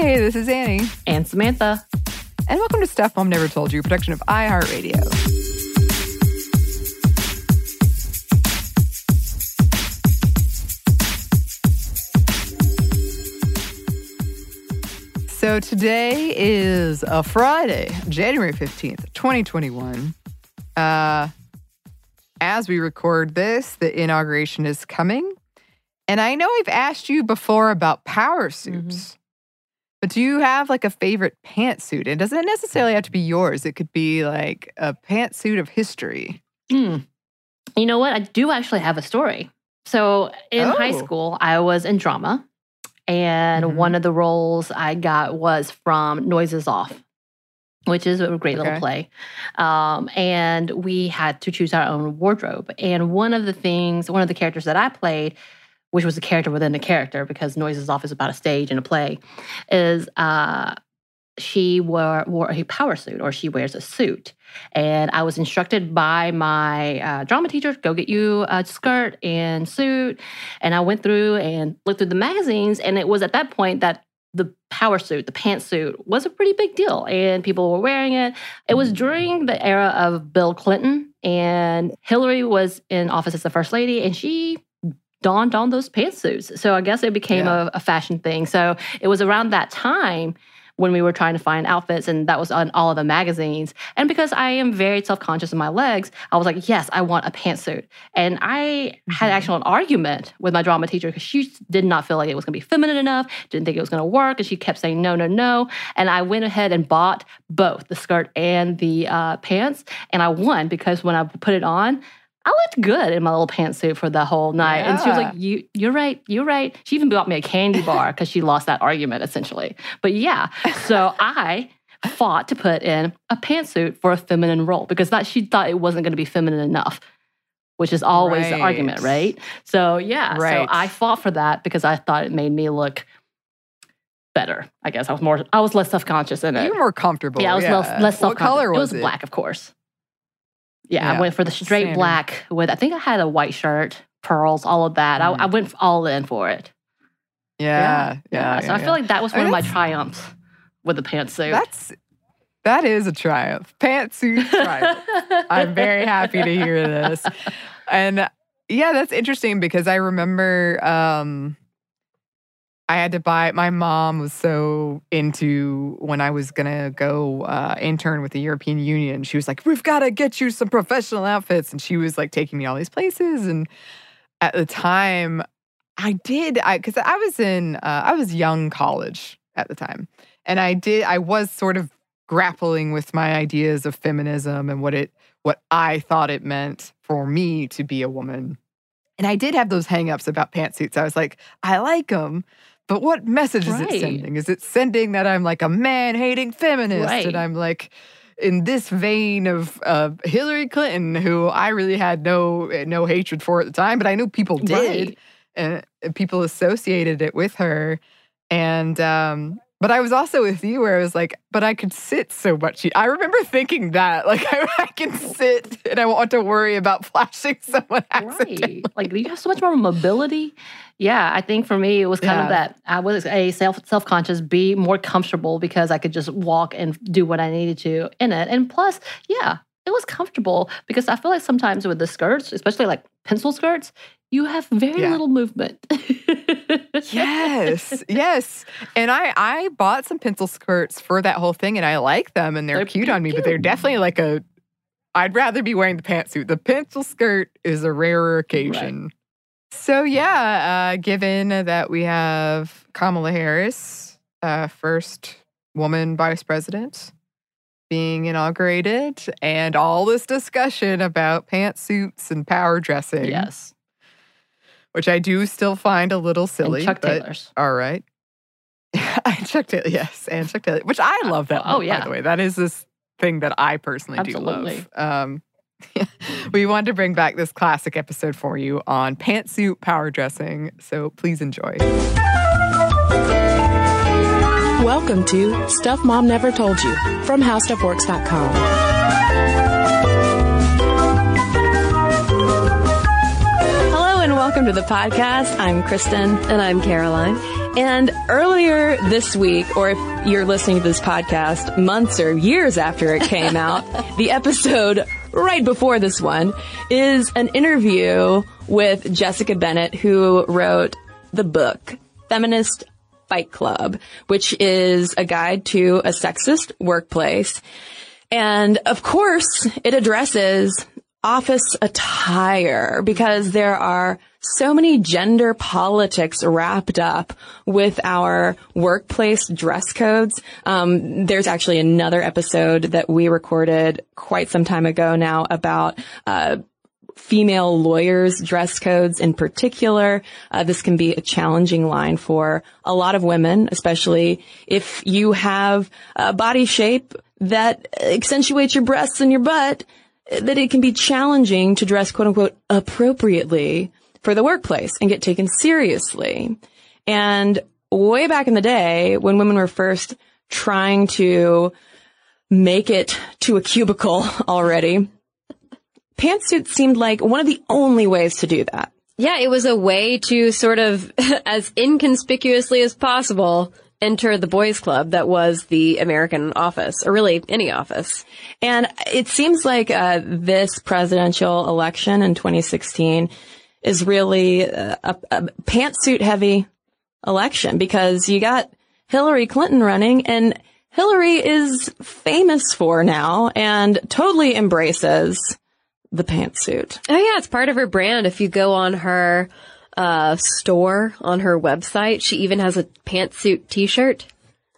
Hey, this is Annie. And Samantha. And welcome to Stuff Mom Never Told You, production of iHeartRadio. So today is a Friday, January 15th, 2021. Uh, as we record this, the inauguration is coming. And I know I've asked you before about power suits. Mm-hmm. But do you have like a favorite pantsuit? It doesn't necessarily have to be yours. It could be like a pantsuit of history. Mm. You know what? I do actually have a story. So in oh. high school, I was in drama, and mm-hmm. one of the roles I got was from Noises Off, which is a great okay. little play. Um, and we had to choose our own wardrobe. And one of the things, one of the characters that I played, which was a character within a character because Noises Off is about a stage and a play, is uh, she wore, wore a power suit or she wears a suit. And I was instructed by my uh, drama teacher go get you a skirt and suit. And I went through and looked through the magazines. And it was at that point that the power suit, the pantsuit, was a pretty big deal, and people were wearing it. It was during the era of Bill Clinton, and Hillary was in office as the first lady, and she donned on those pantsuits. So I guess it became yeah. a, a fashion thing. So it was around that time when we were trying to find outfits, and that was on all of the magazines. And because I am very self conscious of my legs, I was like, yes, I want a pantsuit. And I mm-hmm. had actually an argument with my drama teacher because she did not feel like it was going to be feminine enough, didn't think it was going to work, and she kept saying no, no, no. And I went ahead and bought both the skirt and the uh, pants, and I won because when I put it on, I looked good in my little pantsuit for the whole night. Yeah. And she was like, "You, you're right. You're right." She even bought me a candy bar because she lost that argument essentially. But yeah, so I fought to put in a pantsuit for a feminine role because that she thought it wasn't going to be feminine enough, which is always right. the argument, right? So yeah, right. so I fought for that because I thought it made me look better. I guess I was more, I was less self conscious in it. You were more comfortable. Yeah, I was yeah. less, less self conscious. What color was it? Was black, of course. Yeah, yeah, I went for the straight Standard. black with, I think I had a white shirt, pearls, all of that. Mm. I, I, went all in for it. Yeah. Yeah. yeah, yeah so I feel like that was one of my triumphs with the pantsuit. That's, that is a triumph. Pantsuit triumph. I'm very happy to hear this. And yeah, that's interesting because I remember um, I had to buy. it. My mom was so into when I was gonna go uh, intern with the European Union. She was like, "We've got to get you some professional outfits," and she was like taking me all these places. And at the time, I did. I because I was in. Uh, I was young college at the time, and I did. I was sort of grappling with my ideas of feminism and what it what I thought it meant for me to be a woman. And I did have those hangups about pantsuits. I was like, I like them, but what message right. is it sending? Is it sending that I'm like a man hating feminist right. and I'm like in this vein of uh, Hillary Clinton, who I really had no no hatred for at the time, but I knew people did, right. and people associated it with her. And um, but I was also with you where I was like, but I could sit so much. I remember thinking that, like, I, I can sit and I want to worry about flashing someone. Right. Like, you have so much more mobility. Yeah, I think for me, it was kind yeah. of that I was a self self conscious, be more comfortable because I could just walk and do what I needed to in it. And plus, yeah, it was comfortable because I feel like sometimes with the skirts, especially like pencil skirts, you have very yeah. little movement. yes, yes. And I I bought some pencil skirts for that whole thing, and I like them, and they're, they're cute on me. Cute. But they're definitely like a. I'd rather be wearing the pantsuit. The pencil skirt is a rarer occasion. Right. So yeah, uh, given that we have Kamala Harris, uh, first woman vice president, being inaugurated, and all this discussion about pantsuits and power dressing. Yes which I do still find a little silly. And Chuck Taylor's. All right. I Chuck Taylor, yes, and Chuck Taylor, which I love that. Oh, yeah. By the way, that is this thing that I personally Absolutely. do love. Um, we wanted to bring back this classic episode for you on pantsuit power dressing, so please enjoy. Welcome to Stuff Mom Never Told You from HowStuffWorks.com. welcome to the podcast. I'm Cristen. And I'm Caroline. And earlier this week, or if you're listening to this podcast months or years after it came out, the episode right before this one is an interview with Jessica Bennett, who wrote the book Feminist Fight Club, which is a guide to a sexist workplace. And of course, it addresses office attire because there are so many gender politics wrapped up with our workplace dress codes. Um, there's actually another episode that we recorded quite some time ago now about uh, female lawyers dress codes in particular. Uh, this can be a challenging line for a lot of women, especially if you have a body shape that accentuates your breasts and your butt that it can be challenging to dress quote unquote appropriately for the workplace and get taken seriously. And way back in the day when women were first trying to make it to a cubicle already, pantsuits seemed like one of the only ways to do that. Yeah, it was a way to sort of, as inconspicuously as possible, enter the boys club that was the American office, or really any office. And it seems like uh, this presidential election in 2016 is really a, a, pantsuit heavy election because you got Hillary Clinton running and Hillary is famous for now and totally embraces the pantsuit. Oh yeah, it's part of her brand. If you go on her uh, store on her website, she even has a pantsuit t-shirt.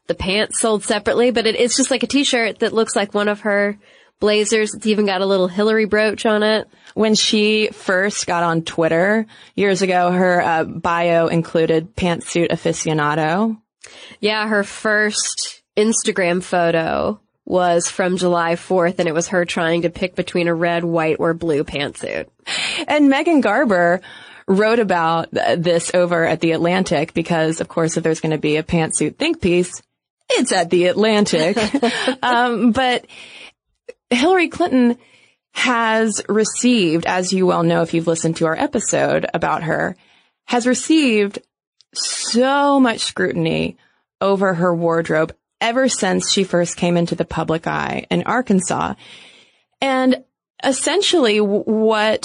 The pants sold separately, but it, it's just like a t-shirt that looks like one of her blazers. It's even got a little Hillary brooch on it. When she first got on Twitter years ago, her uh, bio included pantsuit aficionado. Yeah, her first Instagram photo was from July 4th and it was her trying to pick between a red, white, or blue pantsuit. And Megan Garber wrote about this over at The Atlantic because, of course, if there's going to be a pantsuit think piece, it's at The Atlantic. um, but Hillary Clinton has received, as you well know if you've listened to our episode about her, has received so much scrutiny over her wardrobe ever since she first came into the public eye in Arkansas. And essentially what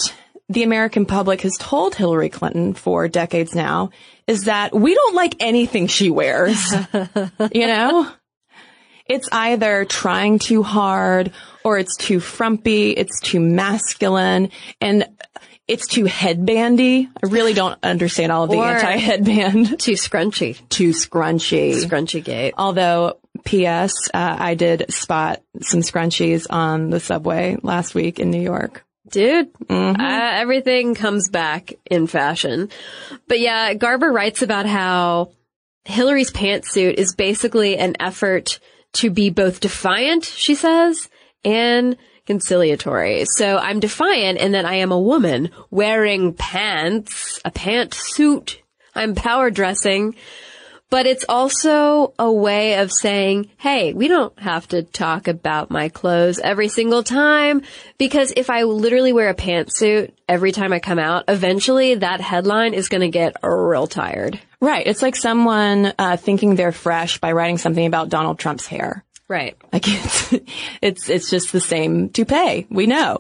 the American public has told Hillary Clinton for decades now is that we don't like anything she wears. you know? It's either trying too hard or it's too frumpy, it's too masculine, and it's too headbandy. I really don't understand all of the anti-headband. Too scrunchy. too scrunchy. Scrunchy gate. Although, P.S., uh, I did spot some scrunchies on the subway last week in New York. Dude, uh, everything comes back in fashion. But yeah, Garber writes about how Hillary's pantsuit is basically an effort to be both defiant, she says, and conciliatory. So I'm defiant in that I am a woman wearing pants, a pantsuit. I'm power dressing. But it's also a way of saying, hey, we don't have to talk about my clothes every single time because if I literally wear a pantsuit every time I come out, eventually that headline is going to get real tired. Right. It's like someone uh, thinking they're fresh by writing something about Donald Trump's hair. Right. Like it's, it's, it's just the same toupee. We know.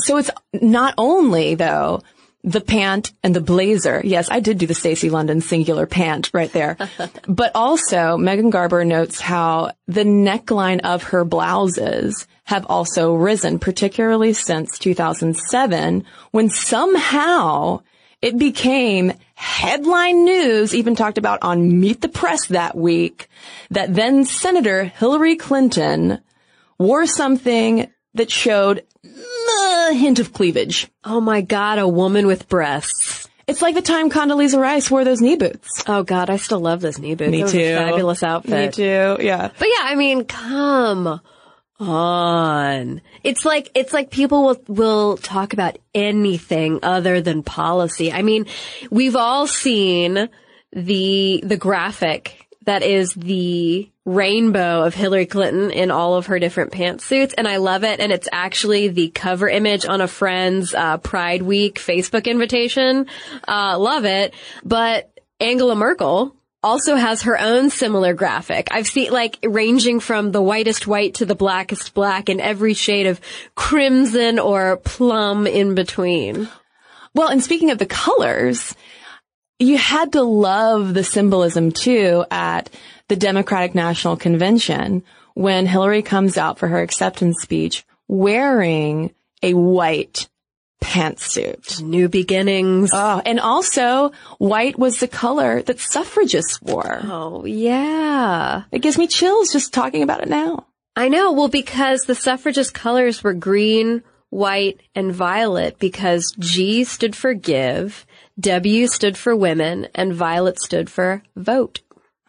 So it's not only though the pant and the blazer. Yes, I did do the Stacy London singular pant right there. but also Megan Garber notes how the neckline of her blouses have also risen, particularly since 2007 when somehow it became headline news, even talked about on Meet the Press that week, that then Senator Hillary Clinton wore something that showed a hint of cleavage. Oh my God, a woman with breasts. It's like the time Condoleezza Rice wore those knee boots. Oh God, I still love those knee boots. It was a fabulous outfit. Me too. Yeah. But yeah, I mean, come on. It's like, it's like people will, will talk about anything other than policy. I mean, we've all seen the, the graphic that is the rainbow of Hillary Clinton in all of her different pantsuits, and I love it. And it's actually the cover image on a friend's uh, Pride Week Facebook invitation. Uh, love it. But Angela Merkel also has her own similar graphic. I've seen like ranging from the whitest white to the blackest black and every shade of crimson or plum in between. Well, and speaking of the colors, you had to love the symbolism too at the Democratic National Convention when Hillary comes out for her acceptance speech wearing a white pantsuit. New beginnings. Oh, and also white was the color that suffragists wore. Oh, yeah. It gives me chills just talking about it now. I know. Well, because the suffragist colors were green, white, and violet because G stood for give, W stood for women, and violet stood for vote.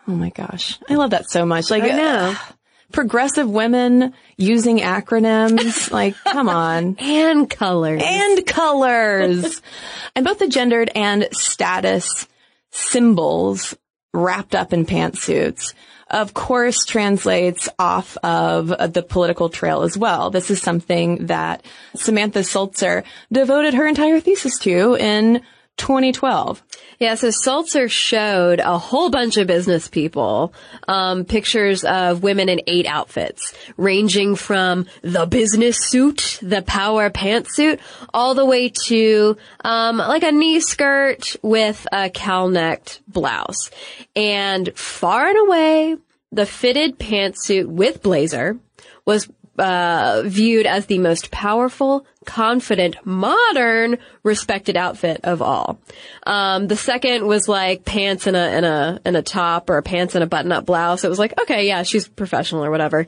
Oh my gosh. I love that so much. Like, I know. Uh, progressive women using acronyms. like, come on. And colors. And colors. and both the gendered and status symbols wrapped up in pantsuits of course translates off of the political trail as well. This is something that Samantha Sulzer devoted her entire thesis to in 2012. Yeah, so Sulzer showed a whole bunch of business people um, pictures of women in eight outfits, ranging from the business suit, the power pantsuit, all the way to um, like a knee skirt with a cowl-necked blouse. And far and away, the fitted pantsuit with blazer was uh, viewed as the most powerful, confident, modern, respected outfit of all. Um, the second was like pants and a and a and a top or pants and a button-up blouse. It was like, okay, yeah, she's professional or whatever.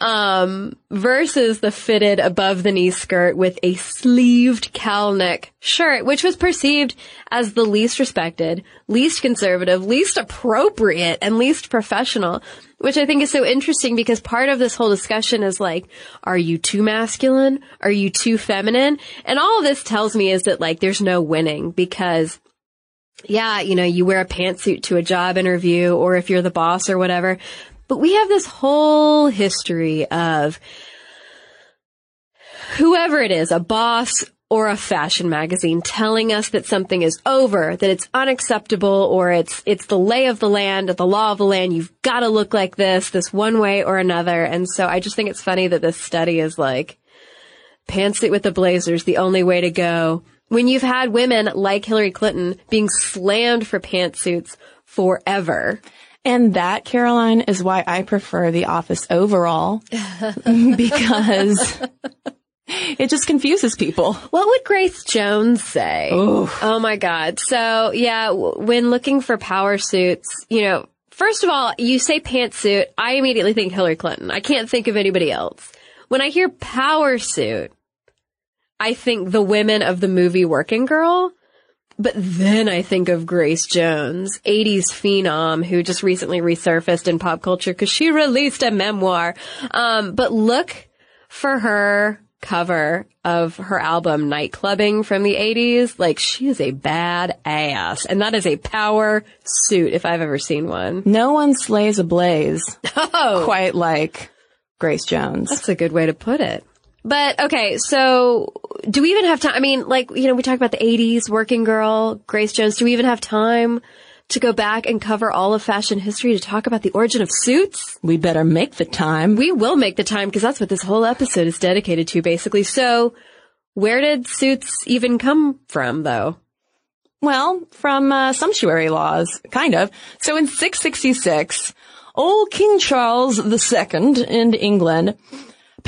Um, versus the fitted above the knee skirt with a sleeved cowl neck shirt, which was perceived as the least respected, least conservative, least appropriate, and least professional which I think is so interesting because part of this whole discussion is like, are you too masculine? Are you too feminine? And all this tells me is that like there's no winning because yeah, you know, you wear a pantsuit to a job interview or if you're the boss or whatever. But we have this whole history of whoever it is, a boss or a fashion magazine telling us that something is over, that it's unacceptable, or it's, it's the lay of the land, the law of the land. You've got to look like this, this one way or another. And so I just think it's funny that this study is like, pantsuit with the blazers, the only way to go. When you've had women like Hillary Clinton being slammed for pantsuits forever. And that, Caroline, is why I prefer the office overall because it just confuses people. What would Grace Jones say? Oof. Oh my God. So yeah, w- when looking for power suits, you know, first of all, you say pantsuit, I immediately think Hillary Clinton. I can't think of anybody else. When I hear power suit, I think the women of the movie Working Girl. But then I think of Grace Jones, 80s phenom who just recently resurfaced in pop culture because she released a memoir. Um, but look for her cover of her album Nightclubbing from the 80s. Like she is a bad ass. And that is a power suit if I've ever seen one. No one slays a blaze Oh, quite like Grace Jones. that's a good way to put it. But okay, so do we even have time? I mean, like, you know, we talk about the 80s, Working Girl, Grace Jones. Do we even have time to go back and cover all of fashion history to talk about the origin of suits? We better make the time. We will make the time because that's what this whole episode is dedicated to, basically. So, where did suits even come from, though? Well, from uh, sumptuary laws, kind of. So in 666, old King Charles II in England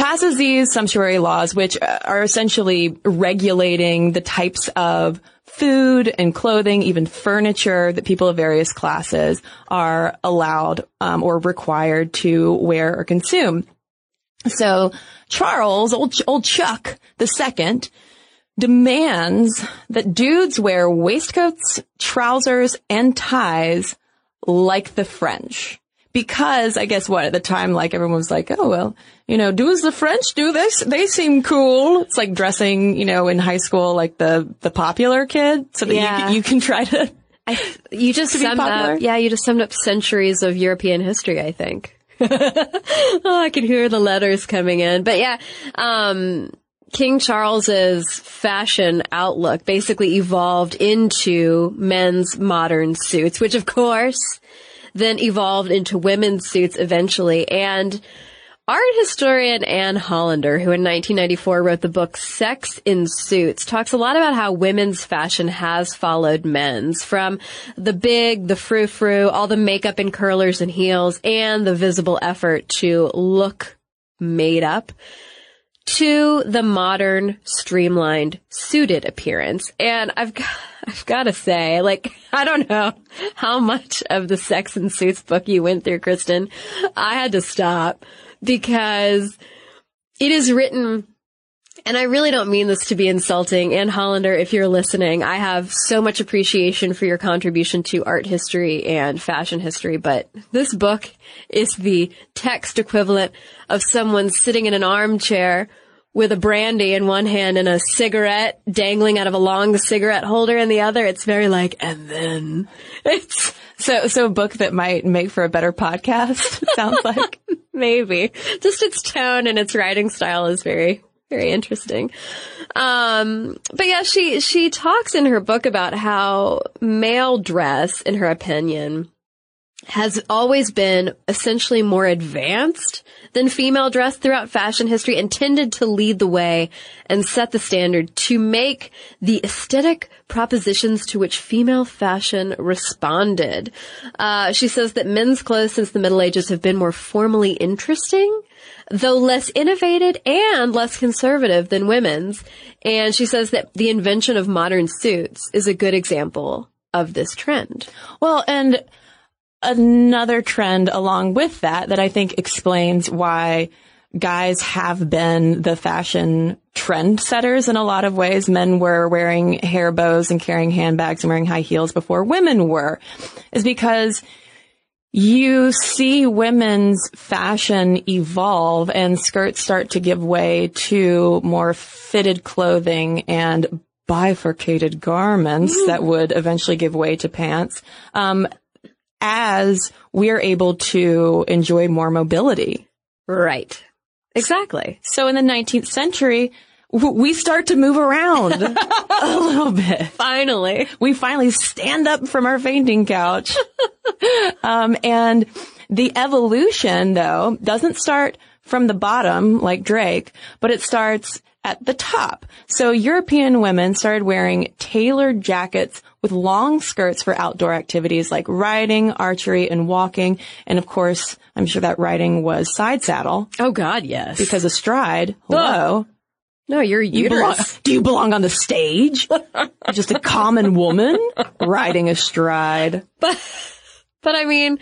passes these sumptuary laws, which uh, are essentially regulating the types of food and clothing, even furniture that people of various classes are allowed um, or required to wear or consume. So Charles, old old Chuck the second, demands that dudes wear waistcoats, trousers, and ties like the French. Because I guess what at the time, like everyone was like, oh well, you know, do as the French do. this. they seem cool. It's like dressing, you know, in high school like the the popular kid, so that you, Yeah. can- you can try to. You just be summed popular? up, yeah, you just summed up centuries of European history, I think. oh, I can hear the letters coming in. But yeah, um, King Charles's fashion outlook basically evolved into men's modern suits, which of course then evolved into women's suits eventually. And art historian Anne Hollander, who in 1994 wrote the book Sex and Suits, talks a lot about how women's fashion has followed men's from the big, the frou-frou, all the makeup and curlers and heels, and the visible effort to look made up to the modern, streamlined, suited appearance. And I've got, I've got to say, like, I don't know how much of the Sex and Suits book you went through, Cristen. I had to stop because it is written and I really don't mean this to be insulting. Anne Hollander, if you're listening, I have so much appreciation for your contribution to art history and fashion history, but this book is the text equivalent of someone sitting in an armchair with a brandy in one hand and a cigarette dangling out of a long cigarette holder in the other. It's very like, and then it's so, so a book that might make for a better podcast. sounds like maybe just its tone and its writing style is very, very interesting. Um, but yeah, she, she talks in her book about how male dress, in her opinion, has always been essentially more advanced than female dress throughout fashion history and tended to lead the way and set the standard to make the aesthetic propositions to which female fashion responded. Uh, she says that men's clothes since the Middle Ages have been more formally interesting, though less innovated and less conservative than women's. And she says that the invention of modern suits is a good example of this trend. Well, and another trend along with that that I think explains why guys have been the fashion trendsetters in a lot of ways. Men were wearing hair bows and carrying handbags and wearing high heels before women were, is because you see women's fashion evolve and skirts start to give way to more fitted clothing and bifurcated garments Ooh. that would eventually give way to pants. Um, as we're able to enjoy more mobility. Right. Exactly. So in the 19th century, we start to move around a little bit. Finally. We finally stand up from our fainting couch. um, and the evolution though doesn't start from the bottom like Drake, but it starts at the top. So European women started wearing tailored jackets with long skirts for outdoor activities like riding, archery, and walking. And of course, I'm sure that riding was side saddle. Oh God, yes. Because astride, hello. No, you're you uterus. Belong, do you belong on the stage? just a common woman riding astride. But, but I mean,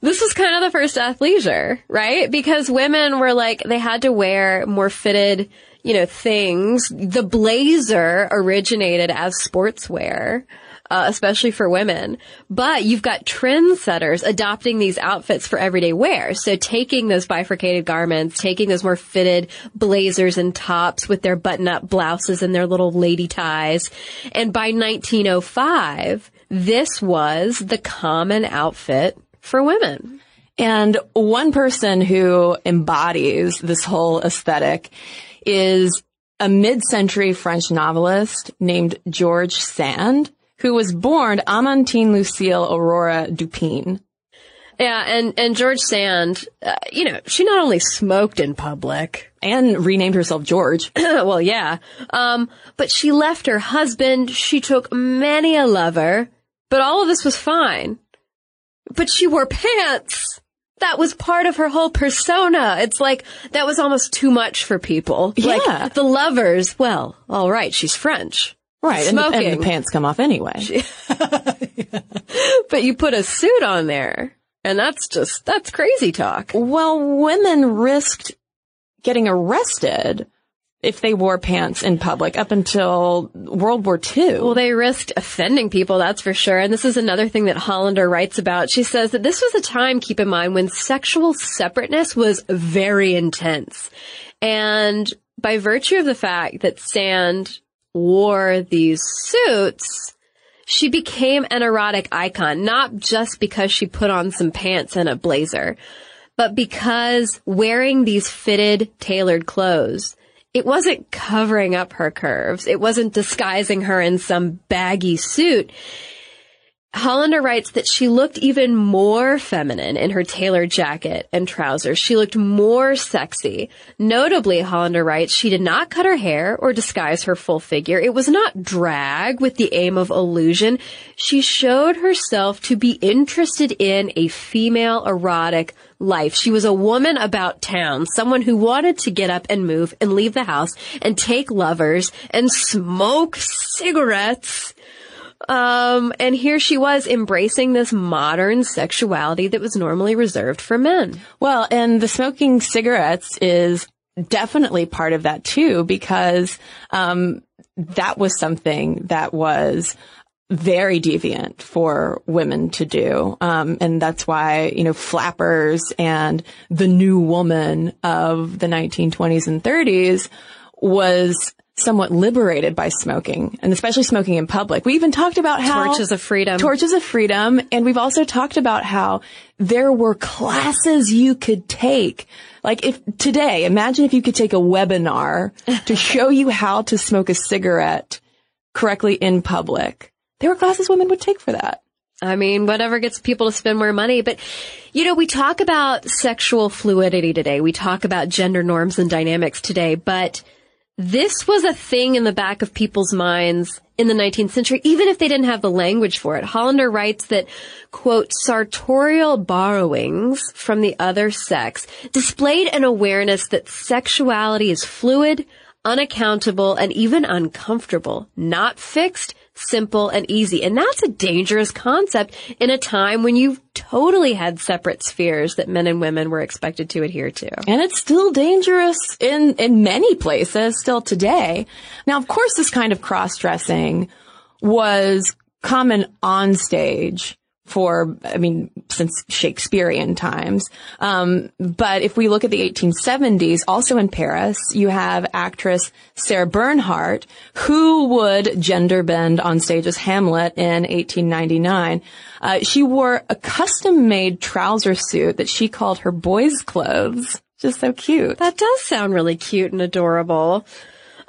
this was kind of the first athleisure, right? Because women were like, they had to wear more fitted, you know, things. The blazer originated as sportswear uh, especially for women. But you've got trendsetters adopting these outfits for everyday wear. So taking those bifurcated garments, taking those more fitted blazers and tops with their button-up blouses and their little lady ties. And by 1905, this was the common outfit for women. And one person who embodies this whole aesthetic is a mid-century French novelist named George Sand who was born Amandine Lucille Aurora Dupin. Yeah, and, and George Sand, uh, you know, she not only smoked in public. And renamed herself George. well, yeah. Um, but she left her husband. She took many a lover. But all of this was fine. But she wore pants. That was part of her whole persona. It's like, that was almost too much for people. Yeah. Like, the lovers, well, alright, she's French. Right, and the, and the, pants come off anyway. but you put a suit on there, and that's just, that's crazy talk. Well, women risked getting arrested if they wore pants in public up until World War II. Well, they risked offending people, that's for sure. And this is another thing that Hollander writes about. She says that this was a time, keep in mind, when sexual separateness was very intense. And by virtue of the fact that Sand wore these suits, she became an erotic icon, not just because she put on some pants and a blazer, but because wearing these fitted, tailored clothes, it wasn't covering up her curves. It wasn't disguising her in some baggy suit. Hollander writes that she looked even more feminine in her tailored jacket and trousers. She looked more sexy. Notably, Hollander writes she did not cut her hair or disguise her full figure. It was not drag with the aim of illusion. She showed herself to be interested in a female erotic life. She was a woman about town, someone who wanted to get up and move and leave the house and take lovers and smoke cigarettes um, and here she was embracing this modern sexuality that was normally reserved for men. Well, and the smoking cigarettes is definitely part of that too, because, um, that was something that was very deviant for women to do. Um, and that's why, you know, flappers and the new woman of the 1920s and 30s was somewhat liberated by smoking and especially smoking in public. We even talked about how torches of freedom, torches of freedom. And we've also talked about how there were classes you could take. Like if today, imagine if you could take a webinar to show you how to smoke a cigarette correctly in public. There were classes women would take for that. I mean, whatever gets people to spend more money. But, you know, we talk about sexual fluidity today. We talk about gender norms and dynamics today, but this was a thing in the back of people's minds in the 19th century, even if they didn't have the language for it. Hollander writes that, quote, sartorial borrowings from the other sex displayed an awareness that sexuality is fluid, unaccountable, and even uncomfortable, not fixed, simple, and easy. And that's a dangerous concept in a time when you've totally had separate spheres that men and women were expected to adhere to. And it's still dangerous in, in many places still today. Now, of course, this kind of cross-dressing was common on stage for, I mean, since Shakespearean times. Um, but if we look at the 1870s, also in Paris, you have actress Sarah Bernhardt, who would gender bend on stage as Hamlet in 1899. Uh, she wore a custom-made trouser suit that she called her boys' clothes. Just so cute. That does sound really cute and adorable.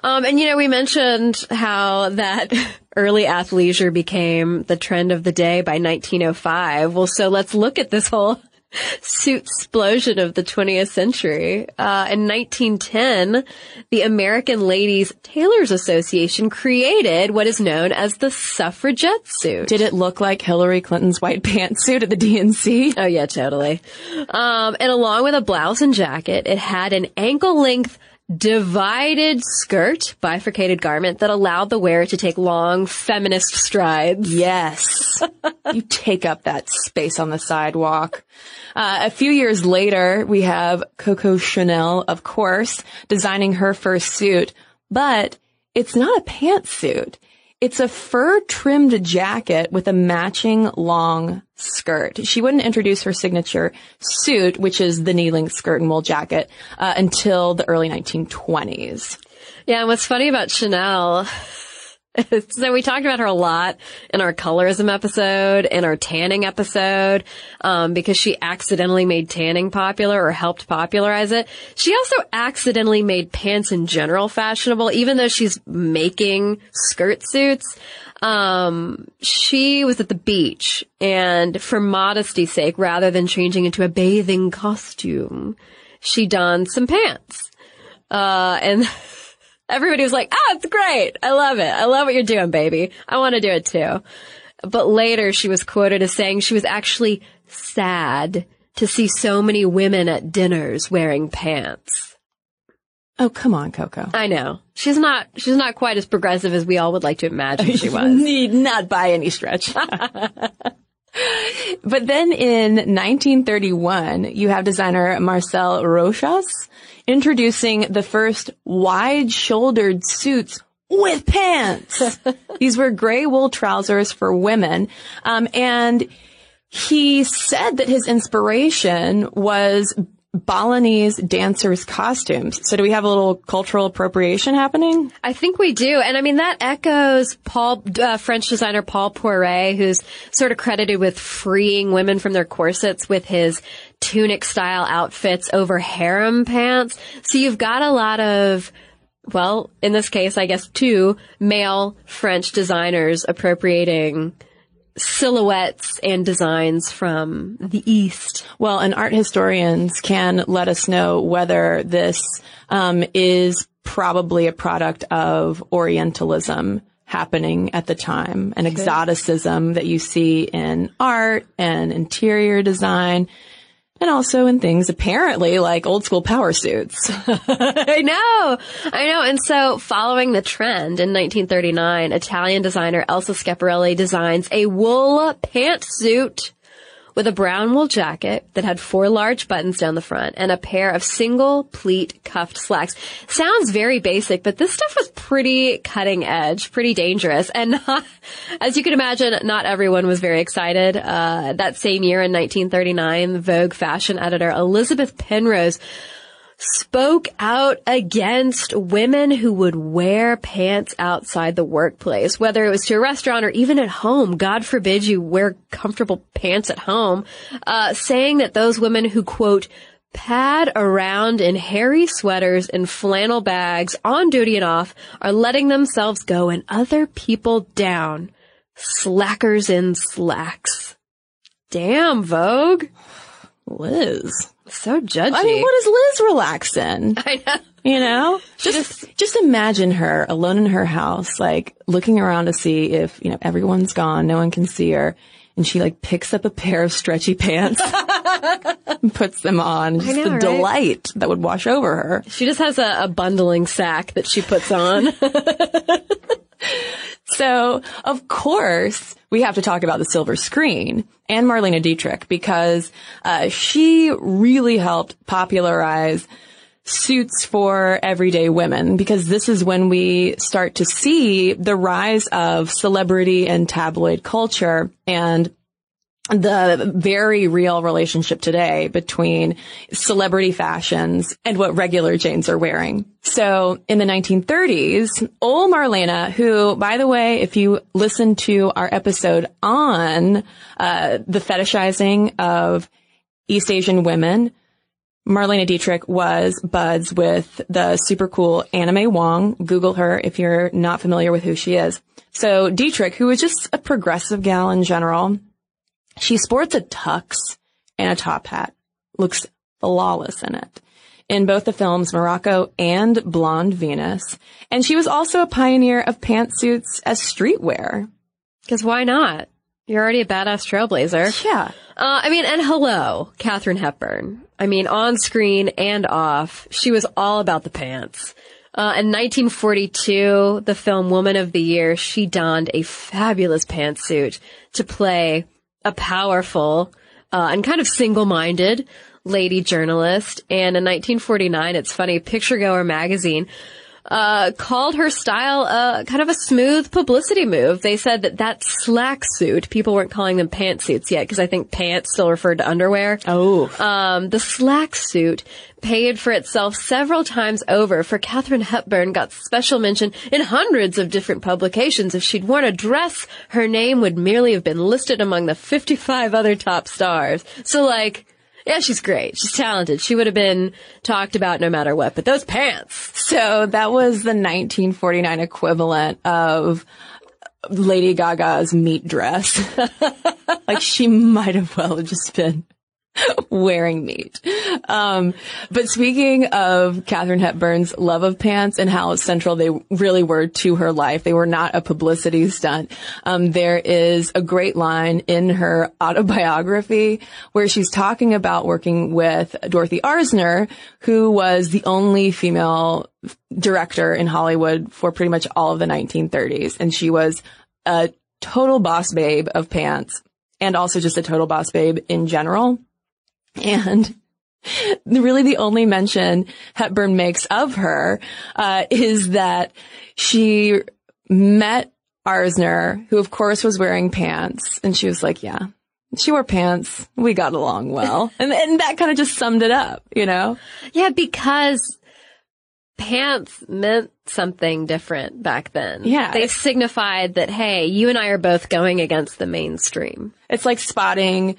Um, and you know, we mentioned how that early athleisure became the trend of the day by 1905. Well, so let's look at this whole suit explosion of the 20th century. Uh, in 1910, the American Ladies Tailors Association created what is known as the suffragette suit. Did it look like Hillary Clinton's white pantsuit at the DNC? Oh yeah, totally. Um, and along with a blouse and jacket, it had an ankle length divided skirt, bifurcated garment that allowed the wearer to take long feminist strides. Yes. you take up that space on the sidewalk. Uh, a few years later, we have Coco Chanel, of course, designing her first suit, but it's not a pantsuit. It's a fur trimmed jacket with a matching long skirt. She wouldn't introduce her signature suit, which is the knee length skirt and wool jacket, uh, until the early 1920s. Yeah, and what's funny about Chanel so we talked about her a lot in our colorism episode, in our tanning episode, um, because she accidentally made tanning popular or helped popularize it. She also accidentally made pants in general fashionable, even though she's making skirt suits. Um, she was at the beach and for modesty's sake, rather than changing into a bathing costume, she donned some pants. Uh, and Everybody was like, oh, it's great. I love it. I love what you're doing, baby. I want to do it too. But later she was quoted as saying she was actually sad to see so many women at dinners wearing pants. Oh, come on, Coco. I know. She's not, she's not quite as progressive as we all would like to imagine she was. Need not by any stretch. But then in 1931, you have designer Marcel Rochas introducing the first wide-shouldered suits with pants. These were gray wool trousers for women. Um, and he said that his inspiration was Balinese dancers' costumes. So do we have a little cultural appropriation happening? I think we do. And I mean, that echoes Paul, uh, French designer Paul Poiret, who's sort of credited with freeing women from their corsets with his tunic style outfits over harem pants. So you've got a lot of well, in this case, I guess two male French designers appropriating silhouettes and designs from the East. Well, and art historians can let us know whether this um, is probably a product of Orientalism happening at the time, an exoticism that you see in art and interior design. And also in things apparently like old school power suits. I know, I know. And so following the trend in 1939, Italian designer Elsa Schiaparelli designs a wool pantsuit with a brown wool jacket that had four large buttons down the front and a pair of single pleat cuffed slacks. Sounds very basic, but this stuff was pretty cutting edge, pretty dangerous. And not, as you can imagine, not everyone was very excited. Uh, that same year in 1939, Vogue fashion editor Elizabeth Penrose spoke out against women who would wear pants outside the workplace, whether it was to a restaurant or even at home. God forbid you wear comfortable pants at home, uh, saying that those women who quote, pad around in hairy sweaters and flannel bags on duty and off are letting themselves go and other people down. Slackers in slacks. Damn, Vogue. Liz. So judgy. I mean, what does Liz relax in? I know. You know, just just imagine her alone in her house, like looking around to see if you know everyone's gone, no one can see her, and she like picks up a pair of stretchy pants, and puts them on. Just know, the right? delight that would wash over her. She just has a, a bundling sack that she puts on. So, of course, we have to talk about the silver screen and Marlene Dietrich because uh, she really helped popularize suits for everyday women because this is when we start to see the rise of celebrity and tabloid culture and the very real relationship today between celebrity fashions and what regular Janes are wearing. So in the 1930s, old Marlene, who, by the way, if you listen to our episode on uh, the fetishizing of East Asian women, Marlene Dietrich was buds with the super cool Anna May Wong. Google her if you're not familiar with who she is. So Dietrich, who was just a progressive gal in general, she sports a tux and a top hat. Looks flawless in it. In both the films Morocco and Blonde Venus. And she was also a pioneer of pantsuits as streetwear. Because why not? You're already a badass trailblazer. Yeah. Uh, I mean, and hello, Katharine Hepburn. I mean, on screen and off, she was all about the pants. Uh, in 1942, the film Woman of the Year, she donned a fabulous pantsuit to play a powerful uh, and kind of single-minded lady journalist. And in 1949, it's funny, Picturegoer magazine uh, called her style uh, kind of a smooth publicity move. They said that that slack suit, people weren't calling them pantsuits yet because I think pants still referred to underwear. Oh. Um, the slack suit paid for itself several times over, for Katharine Hepburn got special mention in hundreds of different publications. If she'd worn a dress, her name would merely have been listed among the 55 other top stars. So like, yeah, she's great. She's talented. She would have been talked about no matter what, but those pants. So that was the 1949 equivalent of Lady Gaga's meat dress. like she might have well just been wearing meat. Um, but speaking of Katharine Hepburn's love of pants and how central they really were to her life, they were not a publicity stunt. Um, there is a great line in her autobiography where she's talking about working with Dorothy Arzner, who was the only female director in Hollywood for pretty much all of the 1930s. And she was a total boss babe of pants and also just a total boss babe in general. And really the only mention Hepburn makes of her uh, is that she met Arzner, who of course was wearing pants, and she was like, "Yeah, she wore pants. We got along well," and and that kind of just summed it up, you know? Yeah, because pants meant something different back then. Yeah. They signified that, hey, you and I are both going against the mainstream. It's like spotting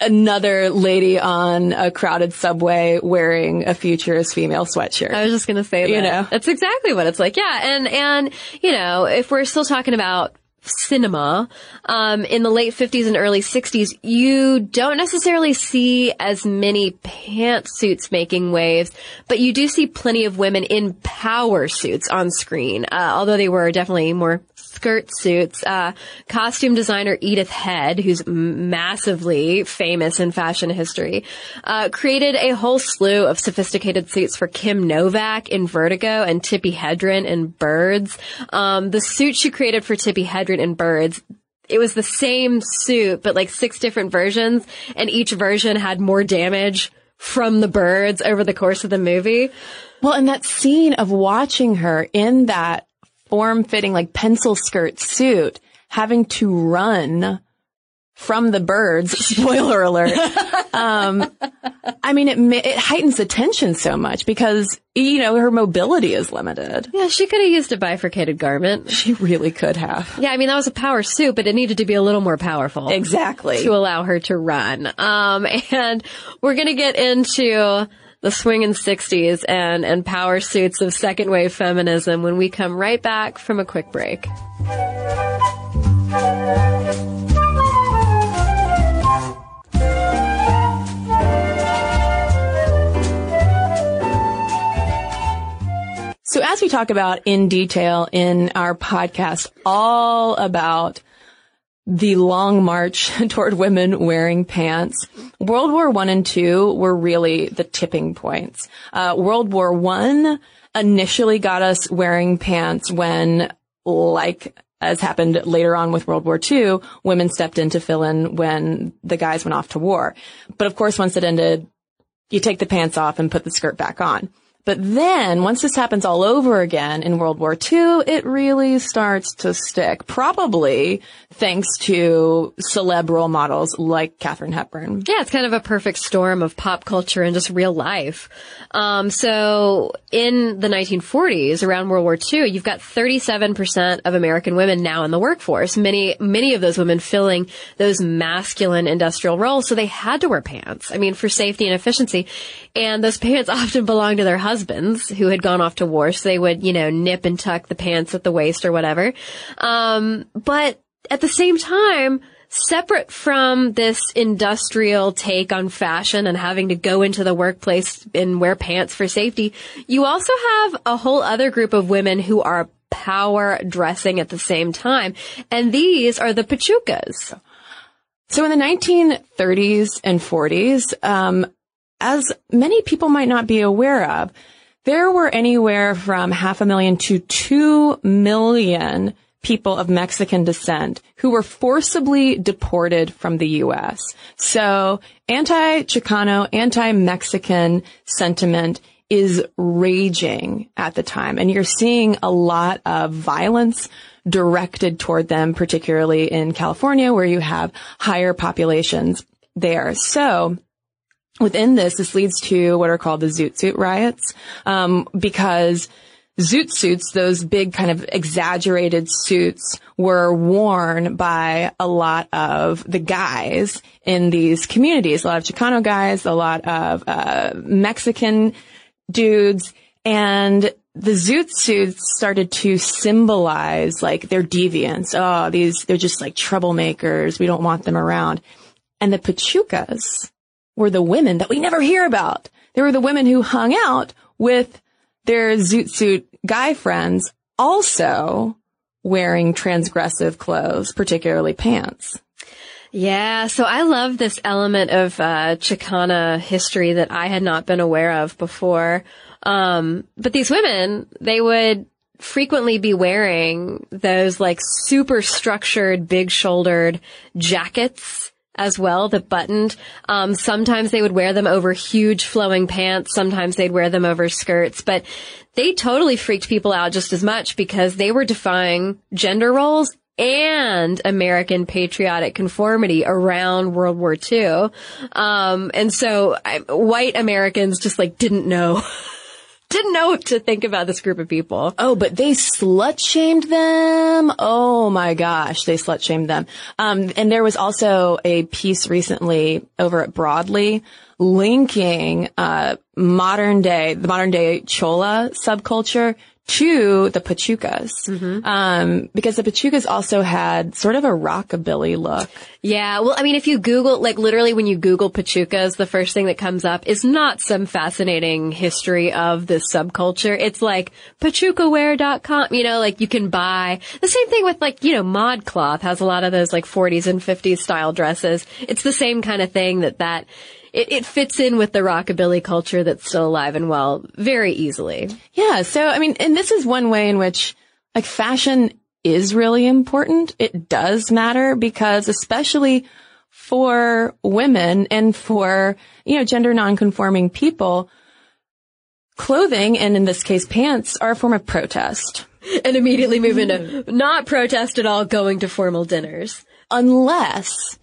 another lady on a crowded subway wearing a future is female sweatshirt. I was just gonna say that. You know. That's exactly what it's like. Yeah. And, and, you know, if we're still talking about cinema um, in the late 50s and early 60s, you don't necessarily see as many pantsuits making waves, but you do see plenty of women in power suits on screen, uh, although they were definitely more skirt suits. Uh, costume designer Edith Head, who's massively famous in fashion history, uh, created a whole slew of sophisticated suits for Kim Novak in Vertigo and Tippi Hedren in Birds. Um, the suit she created for Tippi Hedren in Birds it was the same suit, but like six different versions, and each version had more damage from the birds over the course of the movie. Well, and that scene of watching her in that form fitting, like pencil skirt suit, having to run from the birds. Spoiler alert. um, I mean, it it heightens the tension so much because you know her mobility is limited. Yeah, she could have used a bifurcated garment. She really could have. Yeah, I mean that was a power suit, but it needed to be a little more powerful. Exactly to allow her to run. Um, and we're gonna get into the swinging 60s and, and power suits of second wave feminism when we come right back from a quick break. So as we talk about in detail in our podcast, all about the long march toward women wearing pants. World War One and Two were really the tipping points. Uh, World War One initially got us wearing pants when, like as happened later on with World War II, women stepped in to fill in when the guys went off to war. But of course, once it ended, you take the pants off and put the skirt back on. But then once this happens all over again in World War II, it really starts to stick. Probably thanks to celeb role models like Katharine Hepburn. Yeah, it's kind of a perfect storm of pop culture and just real life. Um, so in the 1940s, around World War II, you've got 37% of American women now in the workforce. Many, many of those women filling those masculine industrial roles. So they had to wear pants. I mean, for safety and efficiency. And those pants often belonged to their husbands who had gone off to war. So they would, you know, nip and tuck the pants at the waist or whatever. Um, but at the same time, separate from this industrial take on fashion and having to go into the workplace and wear pants for safety, you also have a whole other group of women who are power dressing at the same time. And these are the pachucas. So in the 1930s and 40s, um, as many people might not be aware of, there were anywhere from half a million to two million people of Mexican descent who were forcibly deported from the U.S. So anti-Chicano, anti-Mexican sentiment is raging at the time. And you're seeing a lot of violence directed toward them, particularly in California where you have higher populations there. So within this, this leads to what are called the Zoot Suit riots, um, because zoot suits, those big kind of exaggerated suits were worn by a lot of the guys in these communities, a lot of Chicano guys, a lot of, uh, Mexican dudes and the zoot suits started to symbolize like their deviance. Oh, these, they're just like troublemakers. We don't want them around. And the Pachucas were the women that we never hear about. They were the women who hung out with their zoot suit guy friends also wearing transgressive clothes, particularly pants. Yeah, so I love this element of uh, Chicana history that I had not been aware of before. Um, but these women, they would frequently be wearing those like super structured, big shouldered jackets as well that buttoned. Um, sometimes they would wear them over huge flowing pants. Sometimes they'd wear them over skirts, but they totally freaked people out just as much because they were defying gender roles and American patriotic conformity around World War II. Um, and so I, white Americans just like didn't know. didn't know what to think about this group of people. Oh, but they slut shamed them. Oh my gosh, they slut shamed them. Um, and there was also a piece recently over at Broadly linking uh, modern day, the modern day chola subculture to the Pachucas. Um, because the Pachucas also had sort of a rockabilly look. Yeah, well, I mean, if you Google, like literally when you Google Pachucas, the first thing that comes up is not some fascinating history of this subculture. It's like pachucaware.com, you know, like you can buy the same thing with like, you know, ModCloth has a lot of those like 40s and 50s style dresses. It's the same kind of thing that that, it, it fits in with the rockabilly culture that's still alive and well very easily. Yeah. So, I mean, and this is one way in which like fashion is really important. It does matter because especially for women and for, you know, gender nonconforming people, clothing and in this case pants are a form of protest. And immediately move into not protest at all, going to formal dinners. Unless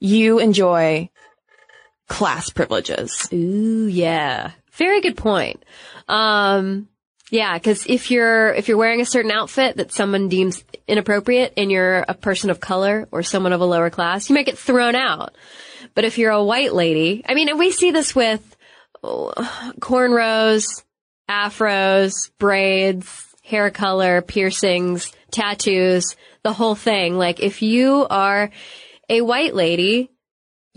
you enjoy class privileges. Ooh, yeah. Very good point. Um, yeah, cause if you're, if you're wearing a certain outfit that someone deems inappropriate and you're a person of color or someone of a lower class, you might get thrown out. But if you're a white lady, I mean, and we see this with oh, cornrows, afros, braids, hair color, piercings, tattoos, the whole thing. Like if you are a white lady,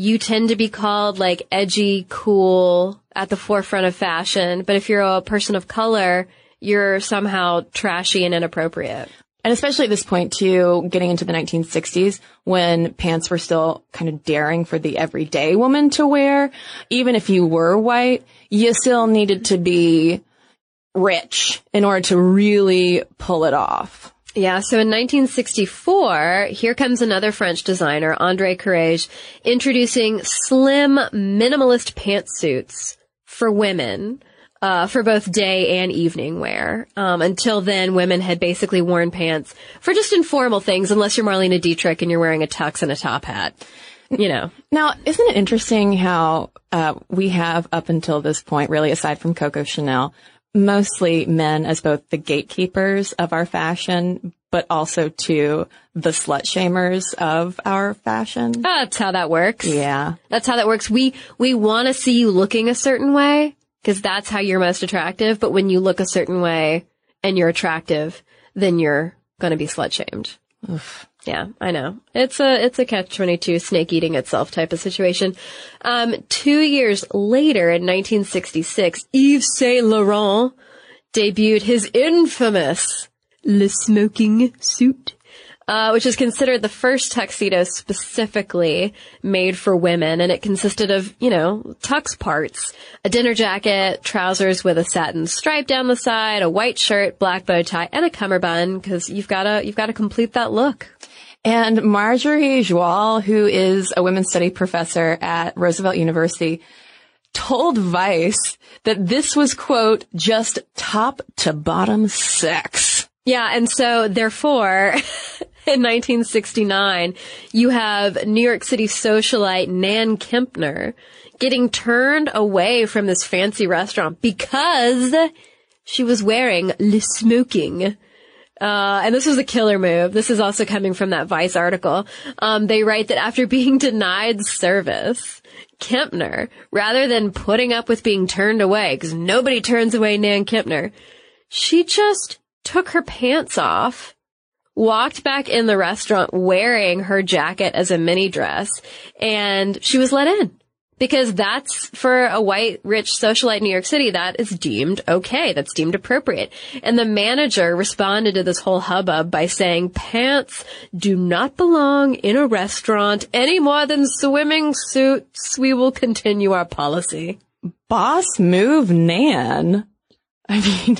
you tend to be called like edgy, cool, at the forefront of fashion. But if you're a person of color, you're somehow trashy and inappropriate. And especially at this point too, getting into the 1960s when pants were still kind of daring for the everyday woman to wear. Even if you were white, you still needed to be rich in order to really pull it off. Yeah, so in 1964, here comes another French designer, André Courrèges, introducing slim, minimalist pantsuits for women, uh, for both day and evening wear. Um, until then, women had basically worn pants for just informal things, unless you're Marlene Dietrich and you're wearing a tux and a top hat. You know. Now, isn't it interesting how uh, we have up until this point, really, aside from Coco Chanel, mostly men as both the gatekeepers of our fashion, but also to the slut shamers of our fashion. That's how that works. Yeah. That's how that works. We, we want to see you looking a certain way because that's how you're most attractive. But when you look a certain way and you're attractive, then you're going to be slut shamed. Yeah, I know. It's a, it's a catch 22 snake eating itself type of situation. Um, two years later in 1966, Yves Saint Laurent debuted his infamous Le Smoking Suit. Uh, which is considered the first tuxedo specifically made for women, and it consisted of, you know, tux parts, a dinner jacket, trousers with a satin stripe down the side, a white shirt, black bow tie, and a cummerbund, because you've gotta, you've gotta complete that look. And Marjorie Jolles, who is a women's study professor at Roosevelt University, told Vice that this was, quote, just top to bottom sex. Yeah, and so therefore, in 1969, you have New York City socialite Nan Kempner getting turned away from this fancy restaurant because she was wearing Le Smoking. Uh, and this was a killer move. This is also coming from that Vice article. Um, they write that after being denied service, Kempner, rather than putting up with being turned away, because nobody turns away Nan Kempner, she just took her pants off, walked back in the restaurant wearing her jacket as a mini dress, and she was let in. Because that's for a white, rich socialite in New York City, that is deemed okay. That's deemed appropriate. And the manager responded to this whole hubbub by saying, pants do not belong in a restaurant any more than swimming suits. We will continue our policy. Boss move, Nan. I mean,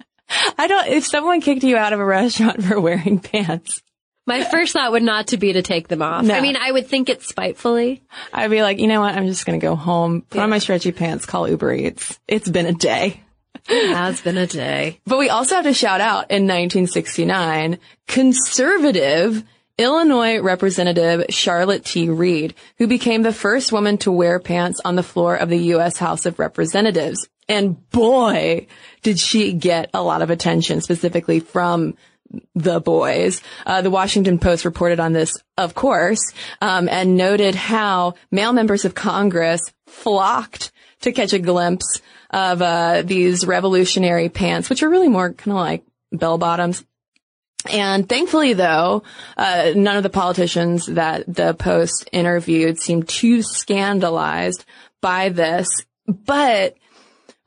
I don't, if someone kicked you out of a restaurant for wearing pants, My first thought would not to be to take them off. No. I mean, I would think it spitefully. I'd be like, you know what? I'm just going to go home, put on my stretchy pants, call Uber Eats. It's been a day. It has been a day. But we also have to shout out in 1969, conservative Illinois Representative Charlotte T. Reid, who became the first woman to wear pants on the floor of the U.S. House of Representatives. And boy, did she get a lot of attention specifically from the boys. Uh, the Washington Post reported on this, of course, um, and noted how male members of Congress flocked to catch a glimpse of uh, these revolutionary pants, which are really more kind of like bell bottoms. And thankfully, though, uh, none of the politicians that the Post interviewed seemed too scandalized by this. But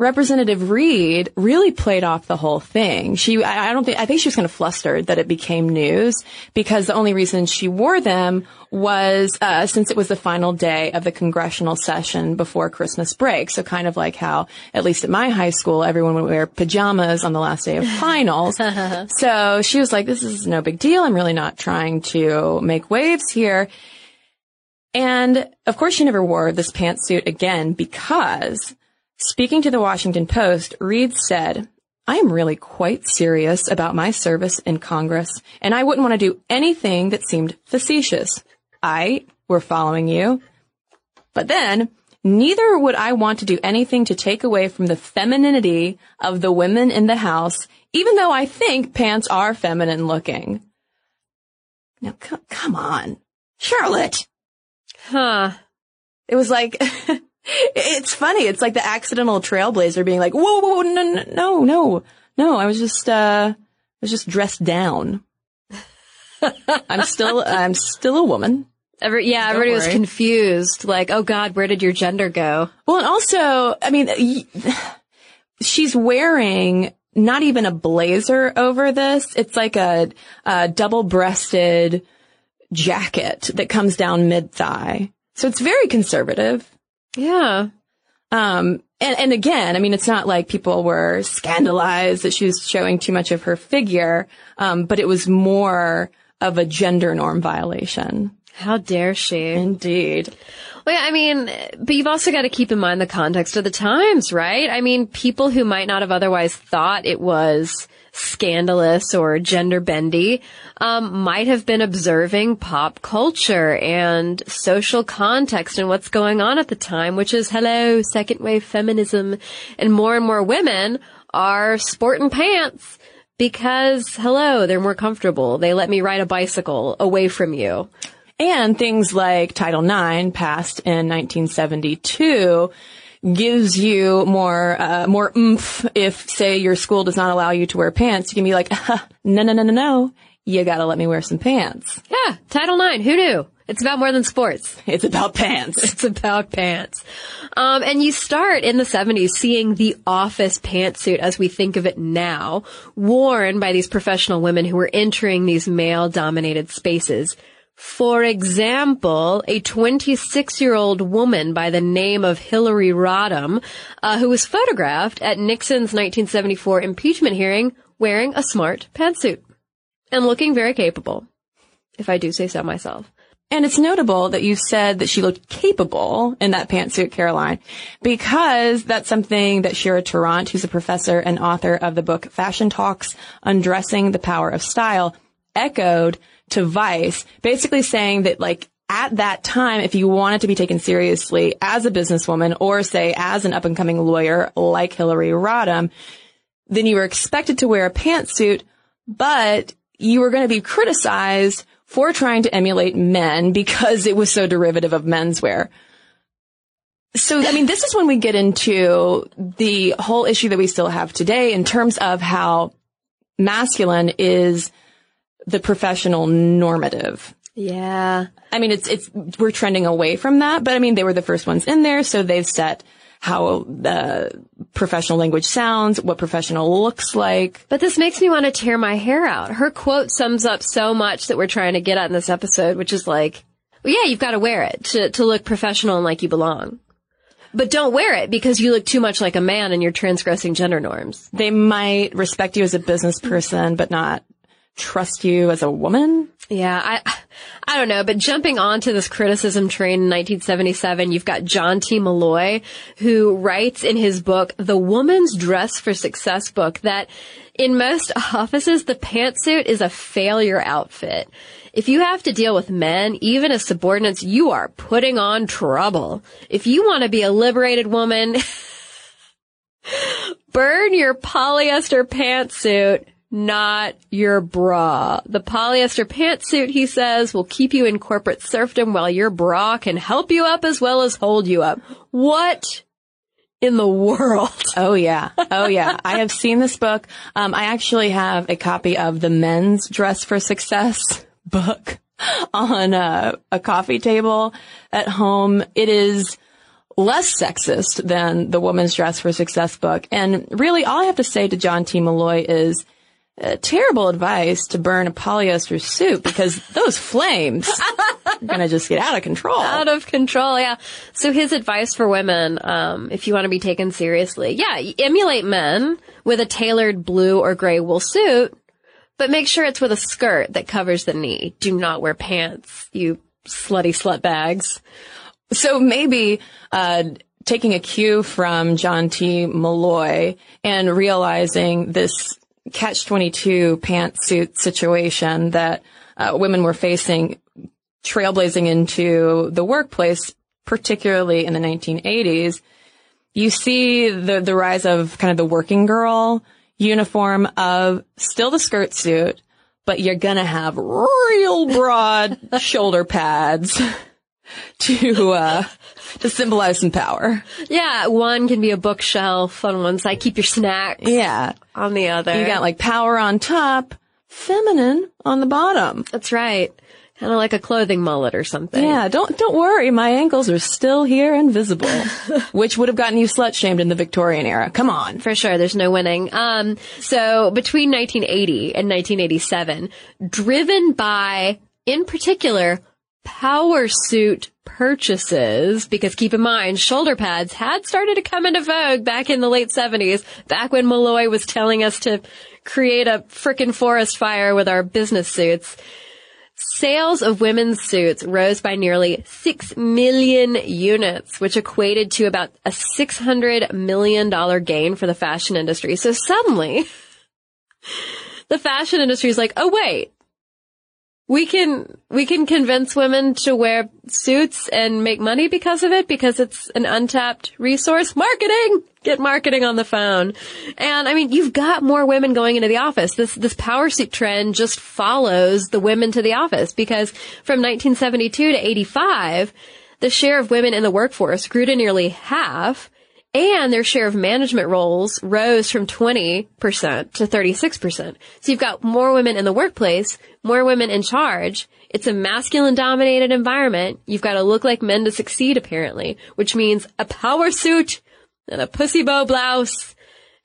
Representative Reid really played off the whole thing. She, I don't think, I think she was kind of flustered that it became news because the only reason she wore them was, uh, since it was the final day of the congressional session before Christmas break. So kind of like how, at least at my high school, everyone would wear pajamas on the last day of finals. so she was like, this is no big deal. I'm really not trying to make waves here. And of course she never wore this pantsuit again because Speaking to the Washington Post, Reid said, I am really quite serious about my service in Congress, and I wouldn't want to do anything that seemed facetious. I, we're following you. But then, neither would I want to do anything to take away from the femininity of the women in the house, even though I think pants are feminine looking. Now, c- come on. Charlotte! Huh. It was like, it's funny. It's like the accidental trailblazer being like, whoa, whoa, no, no, no, no. I was just, uh, I was just dressed down. I'm still, I'm still a woman. Every, yeah, Don't everybody was confused. Like, oh God, where did your gender go? Well, and also, I mean, she's wearing not even a blazer over this. It's like a, a double-breasted jacket that comes down mid-thigh. So it's very conservative. Yeah. Um, and, and again, I mean, it's not like people were scandalized that she was showing too much of her figure, um, but it was more of a gender norm violation. How dare she? Indeed. Well, yeah, I mean, but you've also got to keep in mind the context of the times, right? I mean, people who might not have otherwise thought it was scandalous or gender bendy um, might have been observing pop culture and social context and what's going on at the time, which is hello, second wave feminism, and more and more women are sporting pants because hello, they're more comfortable. They let me ride a bicycle away from you. And things like Title IX, passed in 1972, gives you more uh, more oomph if, say, your school does not allow you to wear pants. You can be like, no, no, no, no, no. You gotta let me wear some pants. Yeah, Title IX. Who knew? It's about more than sports. It's about pants. It's about pants. Um, and you start in the 70s seeing the office pantsuit as we think of it now, worn by these professional women who were entering these male dominated spaces. For example, a 26 year old woman by the name of Hillary Rodham, uh, who was photographed at Nixon's 1974 impeachment hearing wearing a smart pantsuit and looking very capable, if I do say so myself. And it's notable that you said that she looked capable in that pantsuit, Caroline, because that's something that Shira Tarrant, who's a professor and author of the book Fashion Talks, Undressing the Power of Style, echoed to Vice, basically saying that like at that time, if you wanted to be taken seriously as a businesswoman or say as an up and coming lawyer like Hillary Rodham, then you were expected to wear a pantsuit, but you were going to be criticized for trying to emulate men because it was so derivative of menswear. So, I mean, this is when we get into the whole issue that we still have today in terms of how masculine is the professional normative. Yeah. I mean, it's, it's, we're trending away from that, but I mean, they were the first ones in there, so they've set how the professional language sounds, what professional looks like. But this makes me want to tear my hair out. Her quote sums up so much that we're trying to get at in this episode, which is like, well, yeah, you've got to wear it to, to look professional and like you belong. But don't wear it because you look too much like a man and you're transgressing gender norms. They might respect you as a business person, but not trust you as a woman. Yeah, I, I don't know, but jumping onto this criticism train in 1977, you've got John T. Molloy, who writes in his book, The Woman's Dress for Success book, that in most offices, the pantsuit is a failure outfit. If you have to deal with men, even as subordinates, you are putting on trouble. If you want to be a liberated woman, burn your polyester pantsuit not your bra. The polyester pantsuit, he says, will keep you in corporate serfdom while your bra can help you up as well as hold you up. What in the world? Oh yeah. Oh yeah. I have seen this book. Um, I actually have a copy of the men's dress for success book on a, a coffee table at home. It is less sexist than the woman's dress for success book. And really all I have to say to John T. Molloy is, uh, terrible advice to burn a polyester suit because those flames are going to just get out of control. Out of control, yeah. So his advice for women, um, if you want to be taken seriously, yeah, emulate men with a tailored blue or gray wool suit, but make sure it's with a skirt that covers the knee. Do not wear pants, you slutty slut bags. So maybe, uh, taking a cue from John T. Molloy and realizing this catch 22 pantsuit situation that uh, women were facing trailblazing into the workplace, particularly in the 1980s, you see the, the rise of kind of the working girl uniform of still the skirt suit, but you're gonna have real broad shoulder pads to, uh, to symbolize some power. Yeah, one can be a bookshelf on one side, keep your snacks. Yeah. On the other. You got like power on top, feminine on the bottom. That's right. Kind of like a clothing mullet or something. Yeah, don't don't worry, my ankles are still here and visible, which would have gotten you slut shamed in the Victorian era. Come on, for sure. There's no winning. Um, so between 1980 and 1987, driven by, in particular, power suit purchases, because keep in mind, shoulder pads had started to come into vogue back in the late 70s, back when Molloy was telling us to create a frickin' forest fire with our business suits. Sales of women's suits rose by nearly 6 million units, which equated to about a $600 million gain for the fashion industry. So suddenly, the fashion industry is like, oh wait, we can we can convince women to wear suits and make money because of it because it's an untapped resource. Marketing! Get marketing on the phone. And i mean you've got more women going into the office. This this power suit trend just follows the women to the office because from 1972 to 85 the share of women in the workforce grew to nearly half and their share of management roles rose from 20% to 36%. So you've got more women in the workplace, more women in charge. It's a masculine dominated environment. You've got to look like men to succeed apparently, which means a power suit and a pussy bow blouse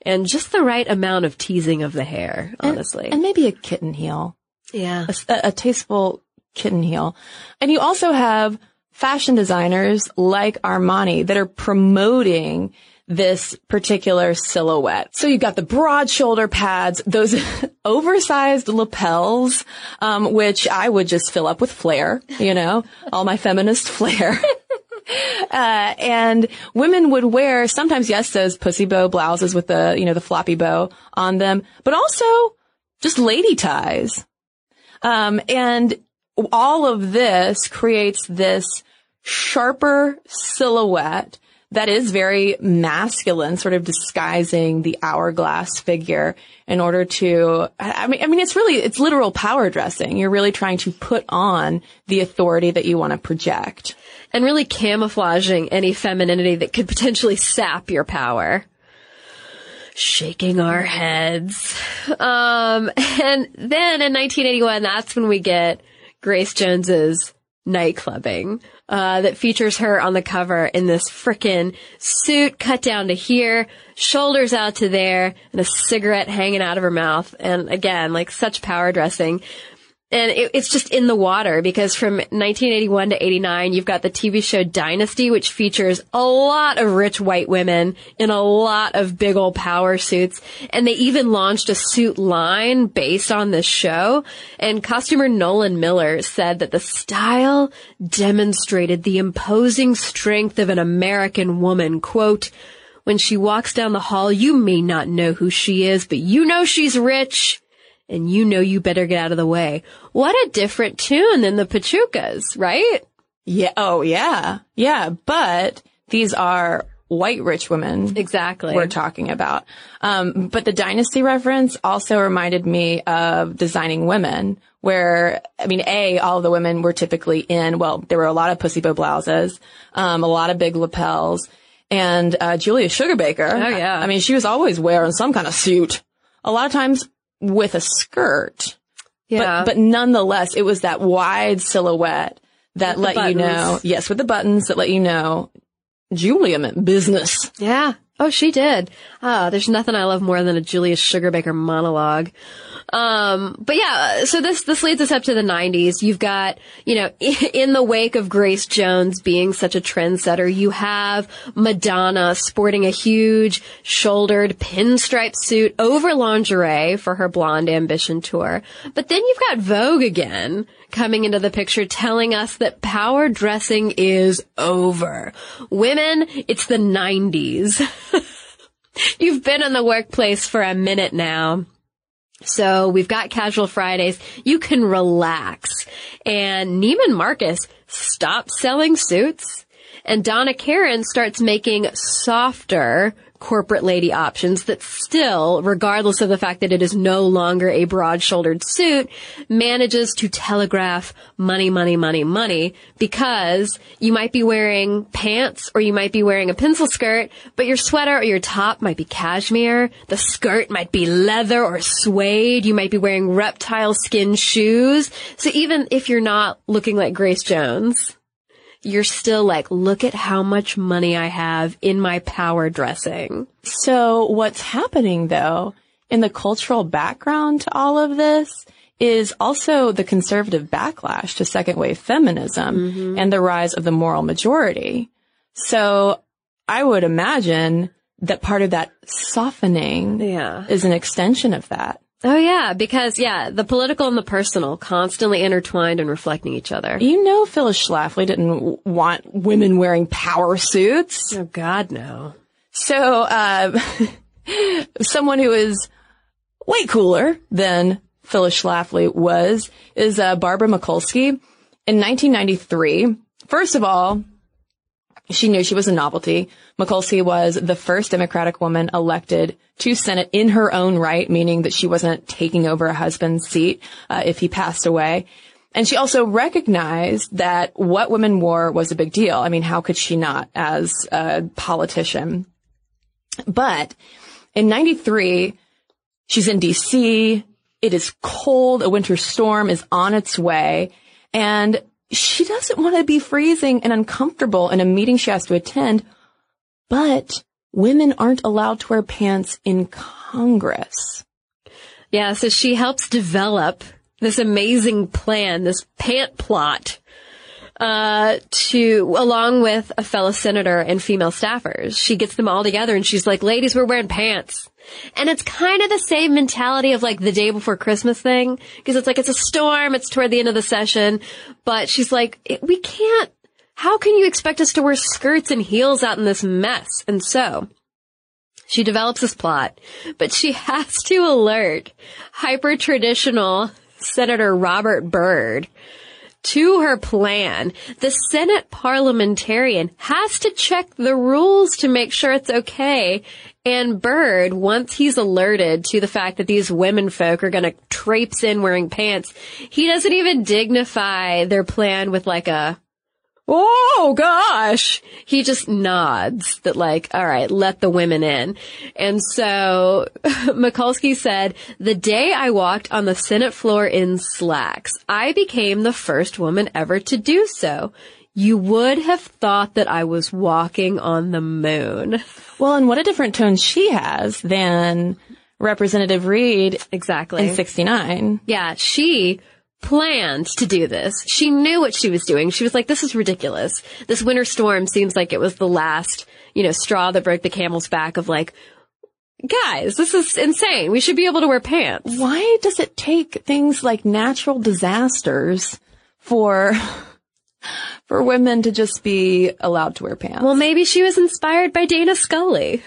and just the right amount of teasing of the hair, honestly. And, and maybe a kitten heel. Yeah. A, a tasteful kitten heel. And you also have fashion designers like Armani that are promoting this particular silhouette. So you've got the broad shoulder pads, those oversized lapels, um, which I would just fill up with flair, you know, all my feminist flair. Uh, and women would wear sometimes, yes, those pussy bow blouses with the, you know, the floppy bow on them, but also just lady ties. Um, and all of this creates this sharper silhouette that is very masculine, sort of disguising the hourglass figure in order to, I mean, I mean, it's really, it's literal power dressing. You're really trying to put on the authority that you want to project. And really camouflaging any femininity that could potentially sap your power. Shaking our heads. Um, and then in 1981, that's when we get Grace Jones's nightclubbing uh, that features her on the cover in this frickin' suit cut down to here, shoulders out to there, and a cigarette hanging out of her mouth. And again, like such power dressing. And it, it's just in the water because from 1981 to 89, you've got the TV show Dynasty, which features a lot of rich white women in a lot of big old power suits. And they even launched a suit line based on this show. And costumer Nolan Miller said that the style demonstrated the imposing strength of an American woman. Quote, when she walks down the hall, you may not know who she is, but you know she's rich and you know you better get out of the way. What a different tune than the Pachucas, right? Yeah. Oh, yeah. Yeah. But these are white rich women Exactly. we're talking about. Um, but the dynasty reference also reminded me of designing women where, I mean, A, all of the women were typically in, well, there were a lot of pussy bow blouses, um, a lot of big lapels and, uh, Julia Sugarbaker. Oh, yeah. I mean, she was always wearing some kind of suit, a lot of times with a skirt. yeah. But, but nonetheless, it was that wide silhouette that With let you know, yes, with the buttons that let you know Julia meant business. Yeah. Oh, she did. Ah, there's nothing I love more than a Julia Sugarbaker monologue. Um, but yeah, so this, this leads us up to the 90s. You've got, you know, in the wake of Grace Jones being such a trendsetter, you have Madonna sporting a huge shouldered pinstripe suit over lingerie for her Blonde Ambition tour. But then you've got Vogue again coming into the picture telling us that power dressing is over. Women, it's the 90s. You've been in the workplace for a minute now. So we've got casual Fridays. You can relax. And Neiman Marcus stops selling suits and Donna Karan starts making softer corporate lady options that still, regardless of the fact that it is no longer a broad shouldered suit, manages to telegraph money, money, money, money because you might be wearing pants or you might be wearing a pencil skirt, but your sweater or your top might be cashmere. The skirt might be leather or suede. You might be wearing reptile skin shoes. So even if you're not looking like Grace Jones, you're still like, look at how much money I have in my power dressing. So what's happening though in the cultural background to all of this is also the conservative backlash to second wave feminism mm-hmm. and the rise of the moral majority. So I would imagine that part of that softening Yeah. is an extension of that. Oh yeah, because yeah, the political and the personal constantly intertwined and reflecting each other. You know, Phyllis Schlafly didn't want women wearing power suits. Oh God, no. So, uh, someone who is way cooler than Phyllis Schlafly was is uh, Barbara Mikulski. In 1993, first of all, she knew she was a novelty. Mikulski was the first Democratic woman elected to Senate in her own right, meaning that she wasn't taking over a husband's seat uh, if he passed away. And she also recognized that what women wore was a big deal. I mean, how could she not as a politician? But in 93, she's in DC. It is cold. A winter storm is on its way. And she doesn't want to be freezing and uncomfortable in a meeting she has to attend. But women aren't allowed to wear pants in Congress. Yeah, so she helps develop this amazing plan, this pant plot, uh, to, along with a fellow senator and female staffers. She gets them all together and she's like, ladies, we're wearing pants. And it's kind of the same mentality of like the day before Christmas thing, because it's like, it's a storm, it's toward the end of the session, but she's like, we can't, how can you expect us to wear skirts and heels out in this mess? And so, she develops this plot, but she has to alert hyper traditional Senator Robert Byrd to her plan. The Senate parliamentarian has to check the rules to make sure it's okay. And Byrd, once he's alerted to the fact that these women folk are gonna traipse in wearing pants, he doesn't even dignify their plan with like a, Oh gosh. He just nods that like, all right, let the women in. And so Mikulski said, the day I walked on the Senate floor in slacks, I became the first woman ever to do so. You would have thought that I was walking on the moon. Well, and what a different tone she has than Representative Reid Exactly. in 69. Yeah, she planned to do this. She knew what she was doing. She was like, this is ridiculous. This winter storm seems like it was the last, you know, straw that broke the camel's back of like, guys, this is insane. We should be able to wear pants. Why does it take things like natural disasters for for women to just be allowed to wear pants? Well, maybe she was inspired by Dana Scully.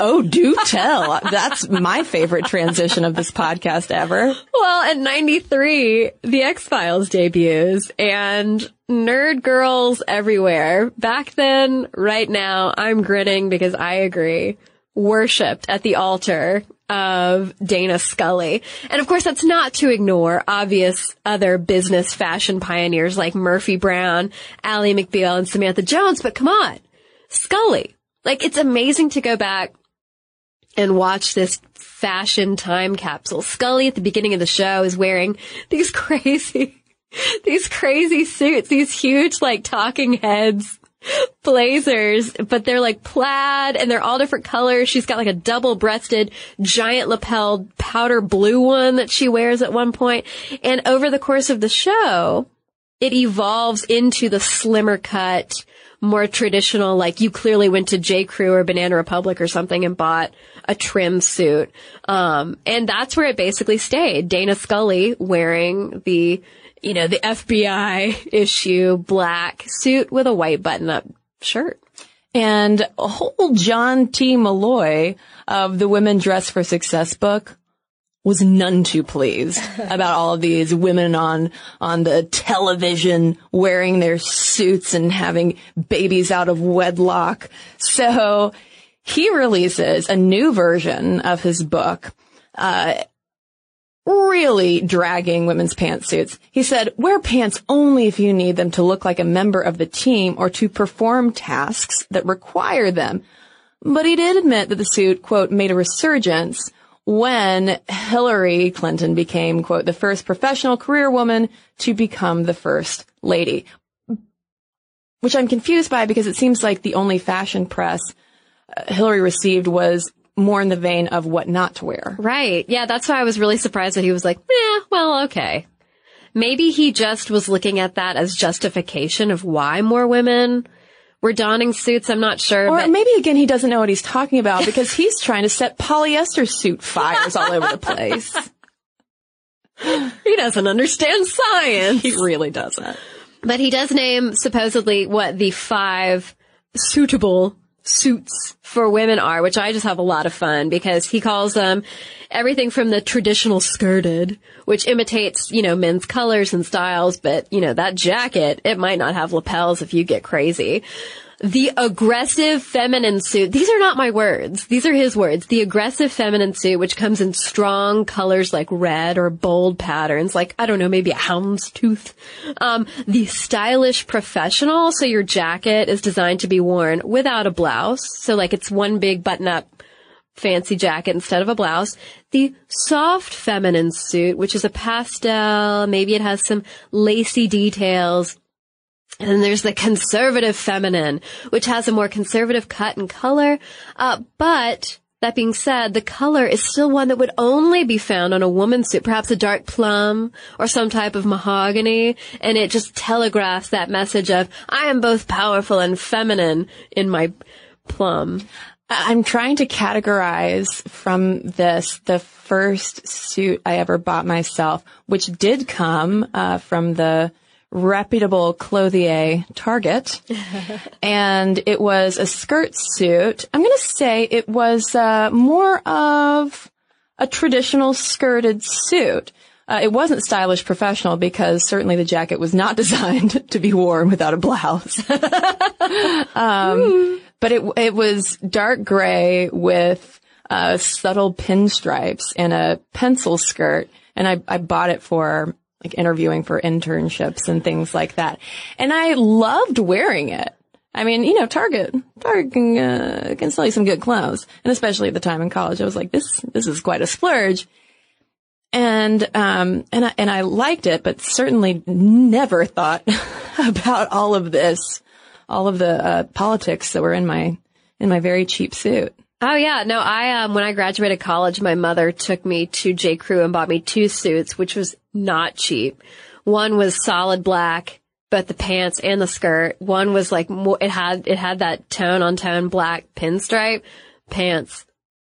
Oh, do tell. That's my favorite transition of this podcast ever. Well, in 93, The X-Files debuts and nerd girls everywhere. Back then, right now, I'm grinning because I agree. Worshipped at the altar of Dana Scully. And of course, that's not to ignore obvious other business fashion pioneers like Murphy Brown, Ally McBeal, and Samantha Jones, but come on. Scully. Like, it's amazing to go back and watch this fashion time capsule. Scully at the beginning of the show is wearing these crazy, these crazy suits, these huge like talking heads blazers, but they're like plaid and they're all different colors. She's got like a double breasted, giant lapel powder blue one that she wears at one point. And over the course of the show, it evolves into the slimmer cut, more traditional, like you clearly went to J. Crew or Banana Republic or something and bought a trim suit. Um, and that's where it basically stayed. Dana Scully wearing the, you know, the FBI issue black suit with a white button up shirt. And a whole John T. Molloy of the Women Dress for Success book was none too pleased about all of these women on, on the television wearing their suits and having babies out of wedlock. So he releases a new version of his book, uh, really dragging women's pantsuits. He said, wear pants only if you need them to look like a member of the team or to perform tasks that require them. But he did admit that the suit, quote, made a resurgence when Hillary Clinton became, quote, the first professional career woman to become the first lady. Which I'm confused by because it seems like the only fashion press uh, Hillary received was more in the vein of what not to wear. Right. Yeah, that's why I was really surprised that he was like, yeah, well, okay. Maybe he just was looking at that as justification of why more women were donning suits. I'm not sure. Or but maybe again, he doesn't know what he's talking about because he's trying to set polyester suit fires all over the place. he doesn't understand science. He really doesn't. But he does name supposedly what the five suitable suits for women are, which I just have a lot of fun because he calls them everything from the traditional skirted, which imitates, you know, men's colors and styles, but, you know, that jacket, it might not have lapels if you get crazy. The aggressive feminine suit. These are not my words. These are his words. The aggressive feminine suit, which comes in strong colors like red or bold patterns, like, I don't know, maybe a hound's tooth. Um, the stylish professional. So your jacket is designed to be worn without a blouse. So like it's one big button up fancy jacket instead of a blouse. The soft feminine suit, which is a pastel, maybe it has some lacy details. And then there's the conservative feminine, which has a more conservative cut and color. Uh, but that being said, the color is still one that would only be found on a woman's suit, perhaps a dark plum or some type of mahogany. And it just telegraphs that message of, I am both powerful and feminine in my plum. I'm trying to categorize from this the first suit I ever bought myself, which did come uh, from the reputable clothier Target. and it was a skirt suit. I'm going to say it was uh, more of a traditional skirted suit. Uh, it wasn't stylish professional because certainly the jacket was not designed to be worn without a blouse. um, but it it was dark gray with uh, subtle pinstripes and a pencil skirt, and I I bought it for like interviewing for internships and things like that, and I loved wearing it. I mean, you know, Target, Target can, uh, can sell you some good clothes, and especially at the time in college, I was like, this this is quite a splurge. And um and I, and I liked it, but certainly never thought about all of this all of the uh, politics that were in my in my very cheap suit. Oh yeah, no, I um when I graduated college, my mother took me to J. Crew and bought me two suits, which was not cheap. One was solid black, but the pants and the skirt. One was like more, it had it had that tone on tone black pinstripe pants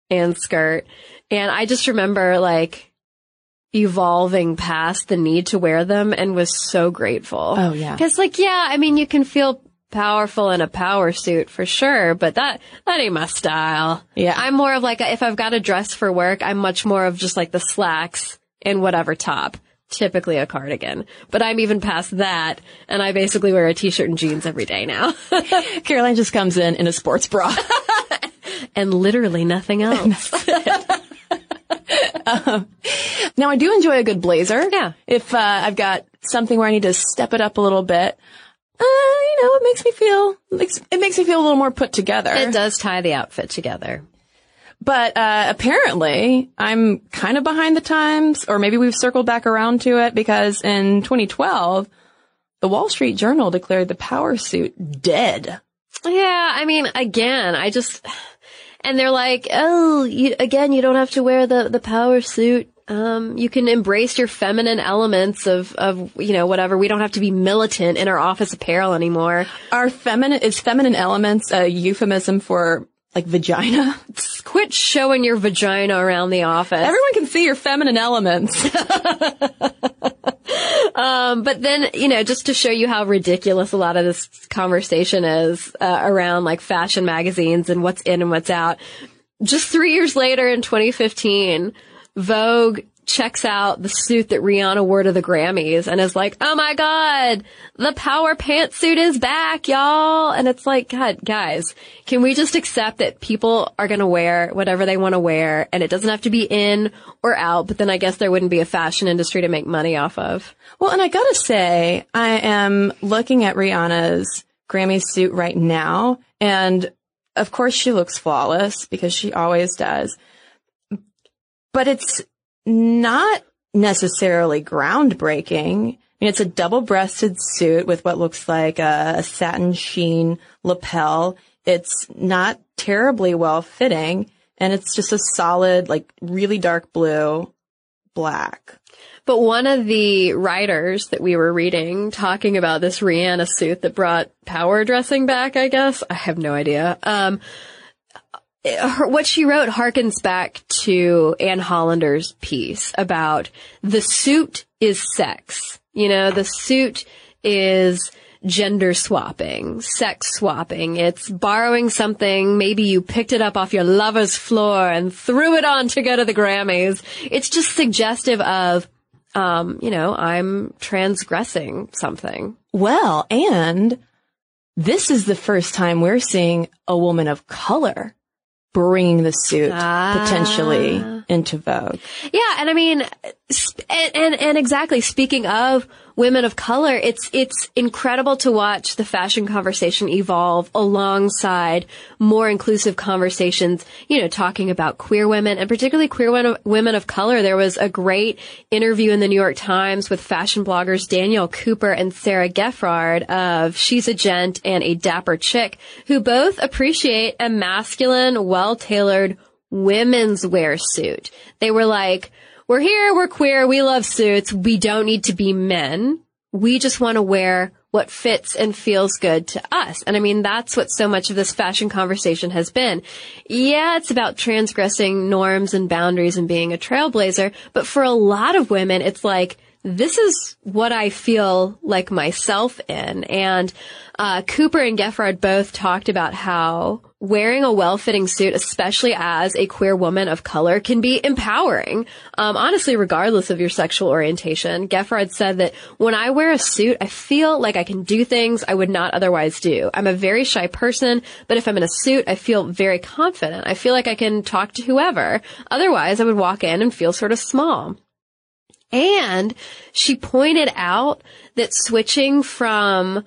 and skirt, and I just remember like evolving past the need to wear them and was so grateful. Oh, yeah. Cause like, yeah, I mean, you can feel powerful in a power suit for sure, but that, that ain't my style. Yeah. I'm more of like, a, if I've got a dress for work, I'm much more of just like the slacks and whatever top. Typically a cardigan, but I'm even past that, and I basically wear a t-shirt and jeans every day now, Caroline just comes in in a sports bra. and literally nothing else. now I do enjoy a good blazer. Yeah. If uh, I've got something where I need to step it up a little bit, uh, you know, it makes me feel it makes me feel a little more put together. it does tie the outfit together. But uh, apparently, I'm kind of behind the times, or maybe we've circled back around to it because in 2012, the Wall Street Journal declared the power suit dead. Yeah, I mean, again, I just, and they're like, oh, you, again, you don't have to wear the, the power suit. Um, you can embrace your feminine elements of, of, you know, whatever. We don't have to be militant in our office apparel anymore. Are feminine is feminine elements a euphemism for like vagina? Quit showing your vagina around the office. Everyone can see your feminine elements. Um, but then, you know, just to show you how ridiculous a lot of this conversation is uh, around like fashion magazines and what's in and what's out. Just three years later in 2015, Vogue checks out the suit that Rihanna wore to the Grammys and is like, oh my god, the power pantsuit is back, y'all. And it's like, God, guys, can we just accept that people are gonna wear whatever they want to wear and it doesn't have to be in or out, but then I guess there wouldn't be a fashion industry to make money off of. Well, and I gotta say, I am looking at Rihanna's Grammy suit right now, and of course she looks flawless because she always does. But it's not necessarily groundbreaking. I mean, it's a double-breasted suit with what looks like a, satin sheen lapel. It's not terribly well fitting, and it's just a solid, like really dark blue, black. But one of the writers that we were reading talking about this Rihanna suit that brought power dressing back, I guess. I have no idea. Um, what she wrote harkens back to Anne Hollander's piece about the suit is sex. You know, the suit is gender swapping, sex swapping. It's borrowing something. Maybe you picked it up off your lover's floor and threw it on to go to the Grammys. It's just suggestive of, um, you know, I'm transgressing something. Well, and this is the first time we're seeing a woman of color bringing the suit Ah. potentially into Vogue. Yeah, and I mean, and, and and exactly. Speaking of women of color, it's it's incredible to watch the fashion conversation evolve alongside more inclusive conversations. You know, talking about queer women and particularly queer women, of color. There was a great interview in the New York Times with fashion bloggers Danielle Cooper and Sarah Geffrard of She's a Gent and a Dapper Chick, who both appreciate a masculine, well-tailored women's wear suit. They were like, we're here, we're queer, we love suits, we don't need to be men. We just want to wear what fits and feels good to us. And I mean, that's what so much of this fashion conversation has been. Yeah, it's about transgressing norms and boundaries and being a trailblazer, but for a lot of women, it's like, this is what I feel like myself in. And uh, Cooper and Geffrard both talked about how wearing a well-fitting suit, especially as a queer woman of color, can be empowering. Um, honestly, regardless of your sexual orientation, Geffrard said that when I wear a suit, I feel like I can do things I would not otherwise do. I'm a very shy person, but if I'm in a suit, I feel very confident. I feel like I can talk to whoever. Otherwise, I would walk in and feel sort of small. And she pointed out that switching from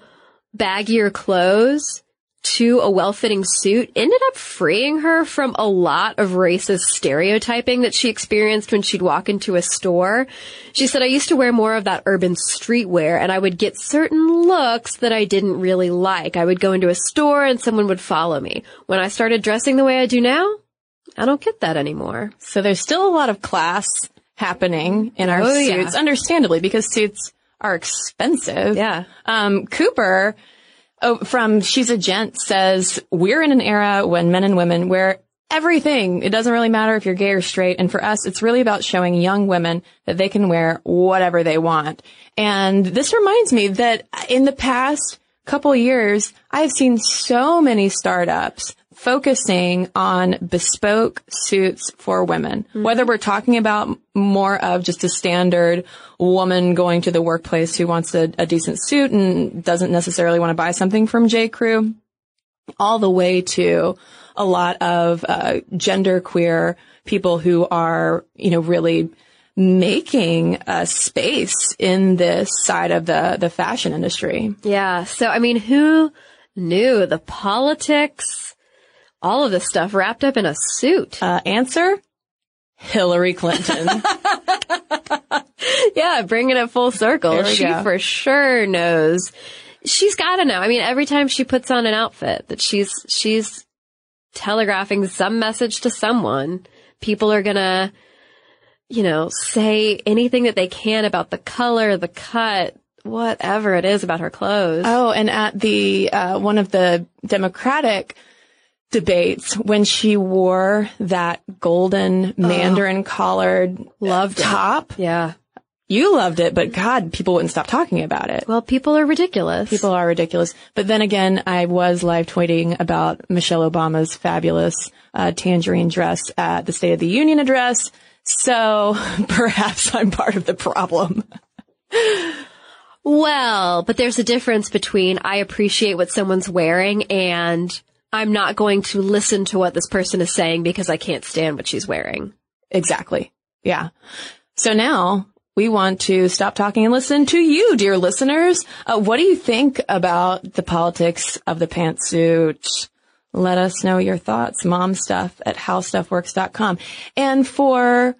baggier clothes to a well-fitting suit ended up freeing her from a lot of racist stereotyping that she experienced when she'd walk into a store. She said, I used to wear more of that urban streetwear and I would get certain looks that I didn't really like. I would go into a store and someone would follow me. When I started dressing the way I do now, I don't get that anymore. So there's still a lot of class happening in our Oh, yeah. suits, understandably, because suits are expensive. Yeah. Um, Cooper oh, from She's a Gent says, we're in an era when men and women wear everything. It doesn't really matter if you're gay or straight. And for us, it's really about showing young women that they can wear whatever they want. And this reminds me that in the past, couple years, I have seen so many startups focusing on bespoke suits for women. Mm-hmm. Whether we're talking about more of just a standard woman going to the workplace who wants a, a decent suit and doesn't necessarily want to buy something from J. Crew, all the way to a lot of uh, gender queer people who are, you know, really making a space in this side of the the fashion industry. Yeah. So I mean, who knew the politics all of this stuff wrapped up in a suit. Uh, answer? Hillary Clinton. yeah, bringing it full circle. She go. for sure knows. She's got to know. I mean, every time she puts on an outfit that she's, she's telegraphing some message to someone, people are gonna, you know, say anything that they can about the color, the cut, whatever it is about her clothes. Oh, and at the, uh, one of the Democratic debates when she wore that golden mandarin oh, collared loved top. It. Yeah. You loved it, but God, people wouldn't stop talking about it. Well, people are ridiculous. People are ridiculous. But then again, I was live tweeting about Michelle Obama's fabulous uh, tangerine dress at the State of the Union address. So perhaps I'm part of the problem. well, but there's a difference between I appreciate what someone's wearing and I'm not going to listen to what this person is saying because I can't stand what she's wearing. Exactly. Yeah. So now we want to stop talking and listen to you, dear listeners. Uh, what do you think about the politics of the pantsuit? Let us know your thoughts. Mom stuff at howstuffworks.com. And for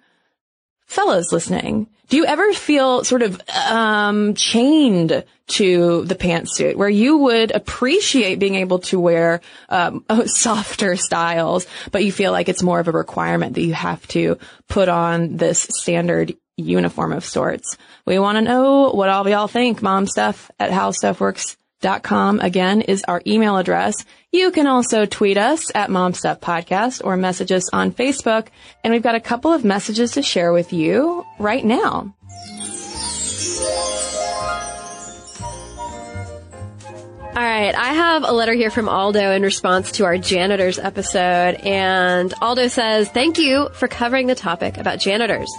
fellows listening, do you ever feel sort of um, chained to the pantsuit, where you would appreciate being able to wear um, softer styles, but you feel like it's more of a requirement that you have to put on this standard uniform of sorts? We want to know what all y'all think. Mom stuff at howstuffworks dot com again is our email address. You can also tweet us at Mom Stuff Podcast or message us on Facebook. And we've got a couple of messages to share with you right now. All right, I have a letter here from Aldo in response to our janitors episode, and Aldo says, Thank you for covering the topic about janitors.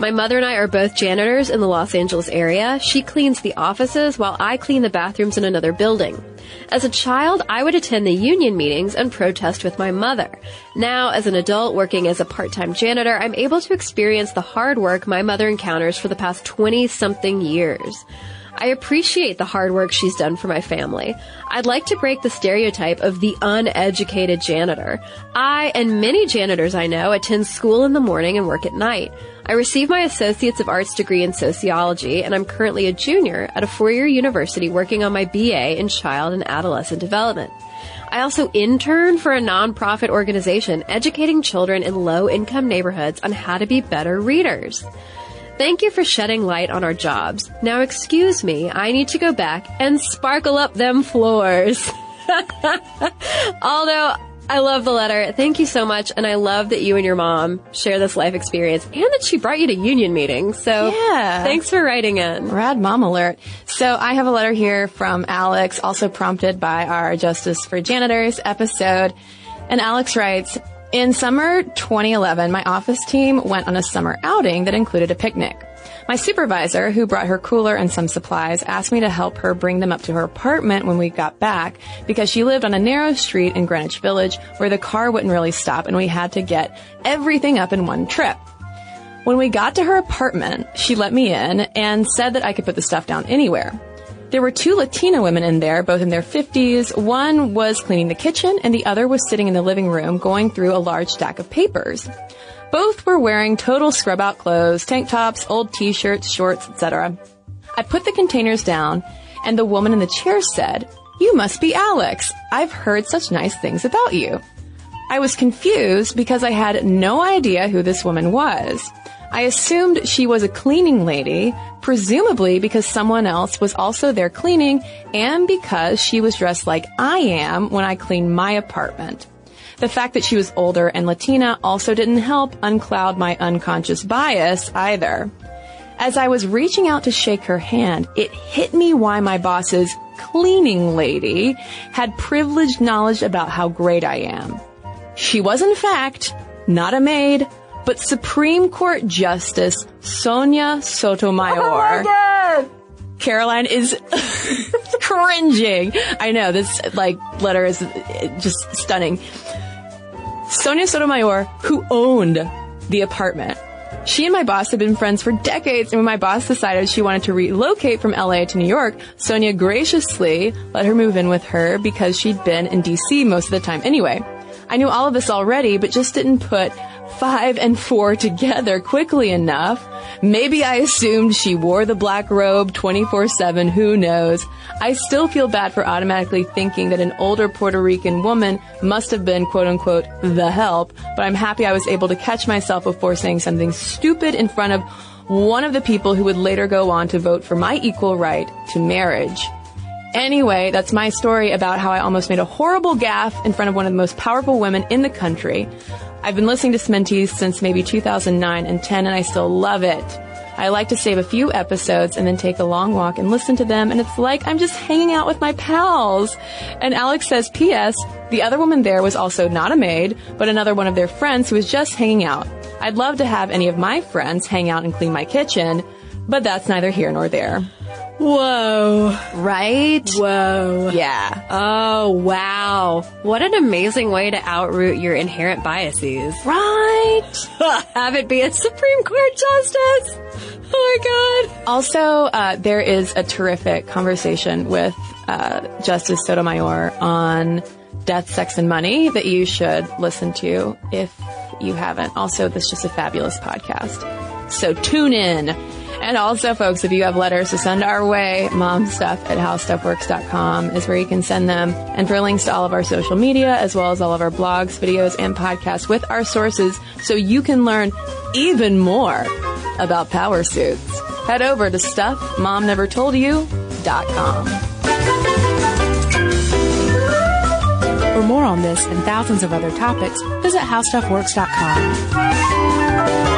My mother and I are both janitors in the Los Angeles area. She cleans the offices while I clean the bathrooms in another building. As a child, I would attend the union meetings and protest with my mother. Now, as an adult working as a part-time janitor, I'm able to experience the hard work my mother encounters for the past 20 something years. I appreciate the hard work she's done for my family. I'd like to break the stereotype of the uneducated janitor. I and many janitors I know attend school in the morning and work at night. I received my Associates of Arts degree in sociology, and I'm currently a junior at a four-year university working on my BA in child and adolescent development. I also intern for a nonprofit organization educating children in low income neighborhoods on how to be better readers. Thank you for shedding light on our jobs. Now excuse me, I need to go back and sparkle up them floors. Although I love the letter. Thank you so much. And I love that you and your mom share this life experience and that she brought you to union meetings. So yeah. thanks for writing in. Rad mom alert. So I have a letter here from Alex, also prompted by our Justice for Janitors episode. And Alex writes, in summer 2011, my office team went on a summer outing that included a picnic. My supervisor, who brought her cooler and some supplies, asked me to help her bring them up to her apartment when we got back because she lived on a narrow street in Greenwich Village where the car wouldn't really stop and we had to get everything up in one trip. When we got to her apartment, she let me in and said that I could put the stuff down anywhere. There were two Latina women in there, both in their 50s. One was cleaning the kitchen and the other was sitting in the living room going through a large stack of papers. Both were wearing total scrub out clothes, tank tops, old t-shirts, shorts, etc. I put the containers down and the woman in the chair said, You must be Alex. I've heard such nice things about you. I was confused because I had no idea who this woman was. I assumed she was a cleaning lady, presumably because someone else was also there cleaning and because she was dressed like I am when I clean my apartment. The fact that she was older and Latina also didn't help uncloud my unconscious bias either. As I was reaching out to shake her hand, it hit me why my boss's cleaning lady had privileged knowledge about how great I am. She was in fact not a maid, but Supreme Court Justice Sonia Sotomayor. Oh Caroline is cringing. I know this like letter is just stunning. Sonia Sotomayor, who owned the apartment. She and my boss had been friends for decades, and when my boss decided she wanted to relocate from LA to New York, Sonia graciously let her move in with her because she'd been in DC most of the time anyway. I knew all of this already, but just didn't put five and four together quickly enough. Maybe I assumed she wore the black robe 24-7, who knows. I still feel bad for automatically thinking that an older Puerto Rican woman must have been quote unquote the help, but I'm happy I was able to catch myself before saying something stupid in front of one of the people who would later go on to vote for my equal right to marriage. Anyway, that's my story about how I almost made a horrible gaffe in front of one of the most powerful women in the country. I've been listening to Sminties since maybe 2009 and 10 and I still love it. I like to save a few episodes and then take a long walk and listen to them and it's like I'm just hanging out with my pals. And Alex says, P.S. The other woman there was also not a maid, but another one of their friends who was just hanging out. I'd love to have any of my friends hang out and clean my kitchen, but that's neither here nor there. Whoa. Right? Whoa. Yeah. Oh, wow. What an amazing way to outroot your inherent biases. Right. Have it be a Supreme Court justice. Oh my God. Also, uh, there is a terrific conversation with uh, Justice Sotomayor on death, sex, and money that you should listen to if you haven't. Also, this is just a fabulous podcast. So tune in. And also, folks, if you have letters to send our way, momstuff at howstuffworks.com is where you can send them. And for links to all of our social media, as well as all of our blogs, videos, and podcasts with our sources, so you can learn even more about power suits, head over to stuffmomnevertoldyou.com. For more on this and thousands of other topics, visit howstuffworks.com.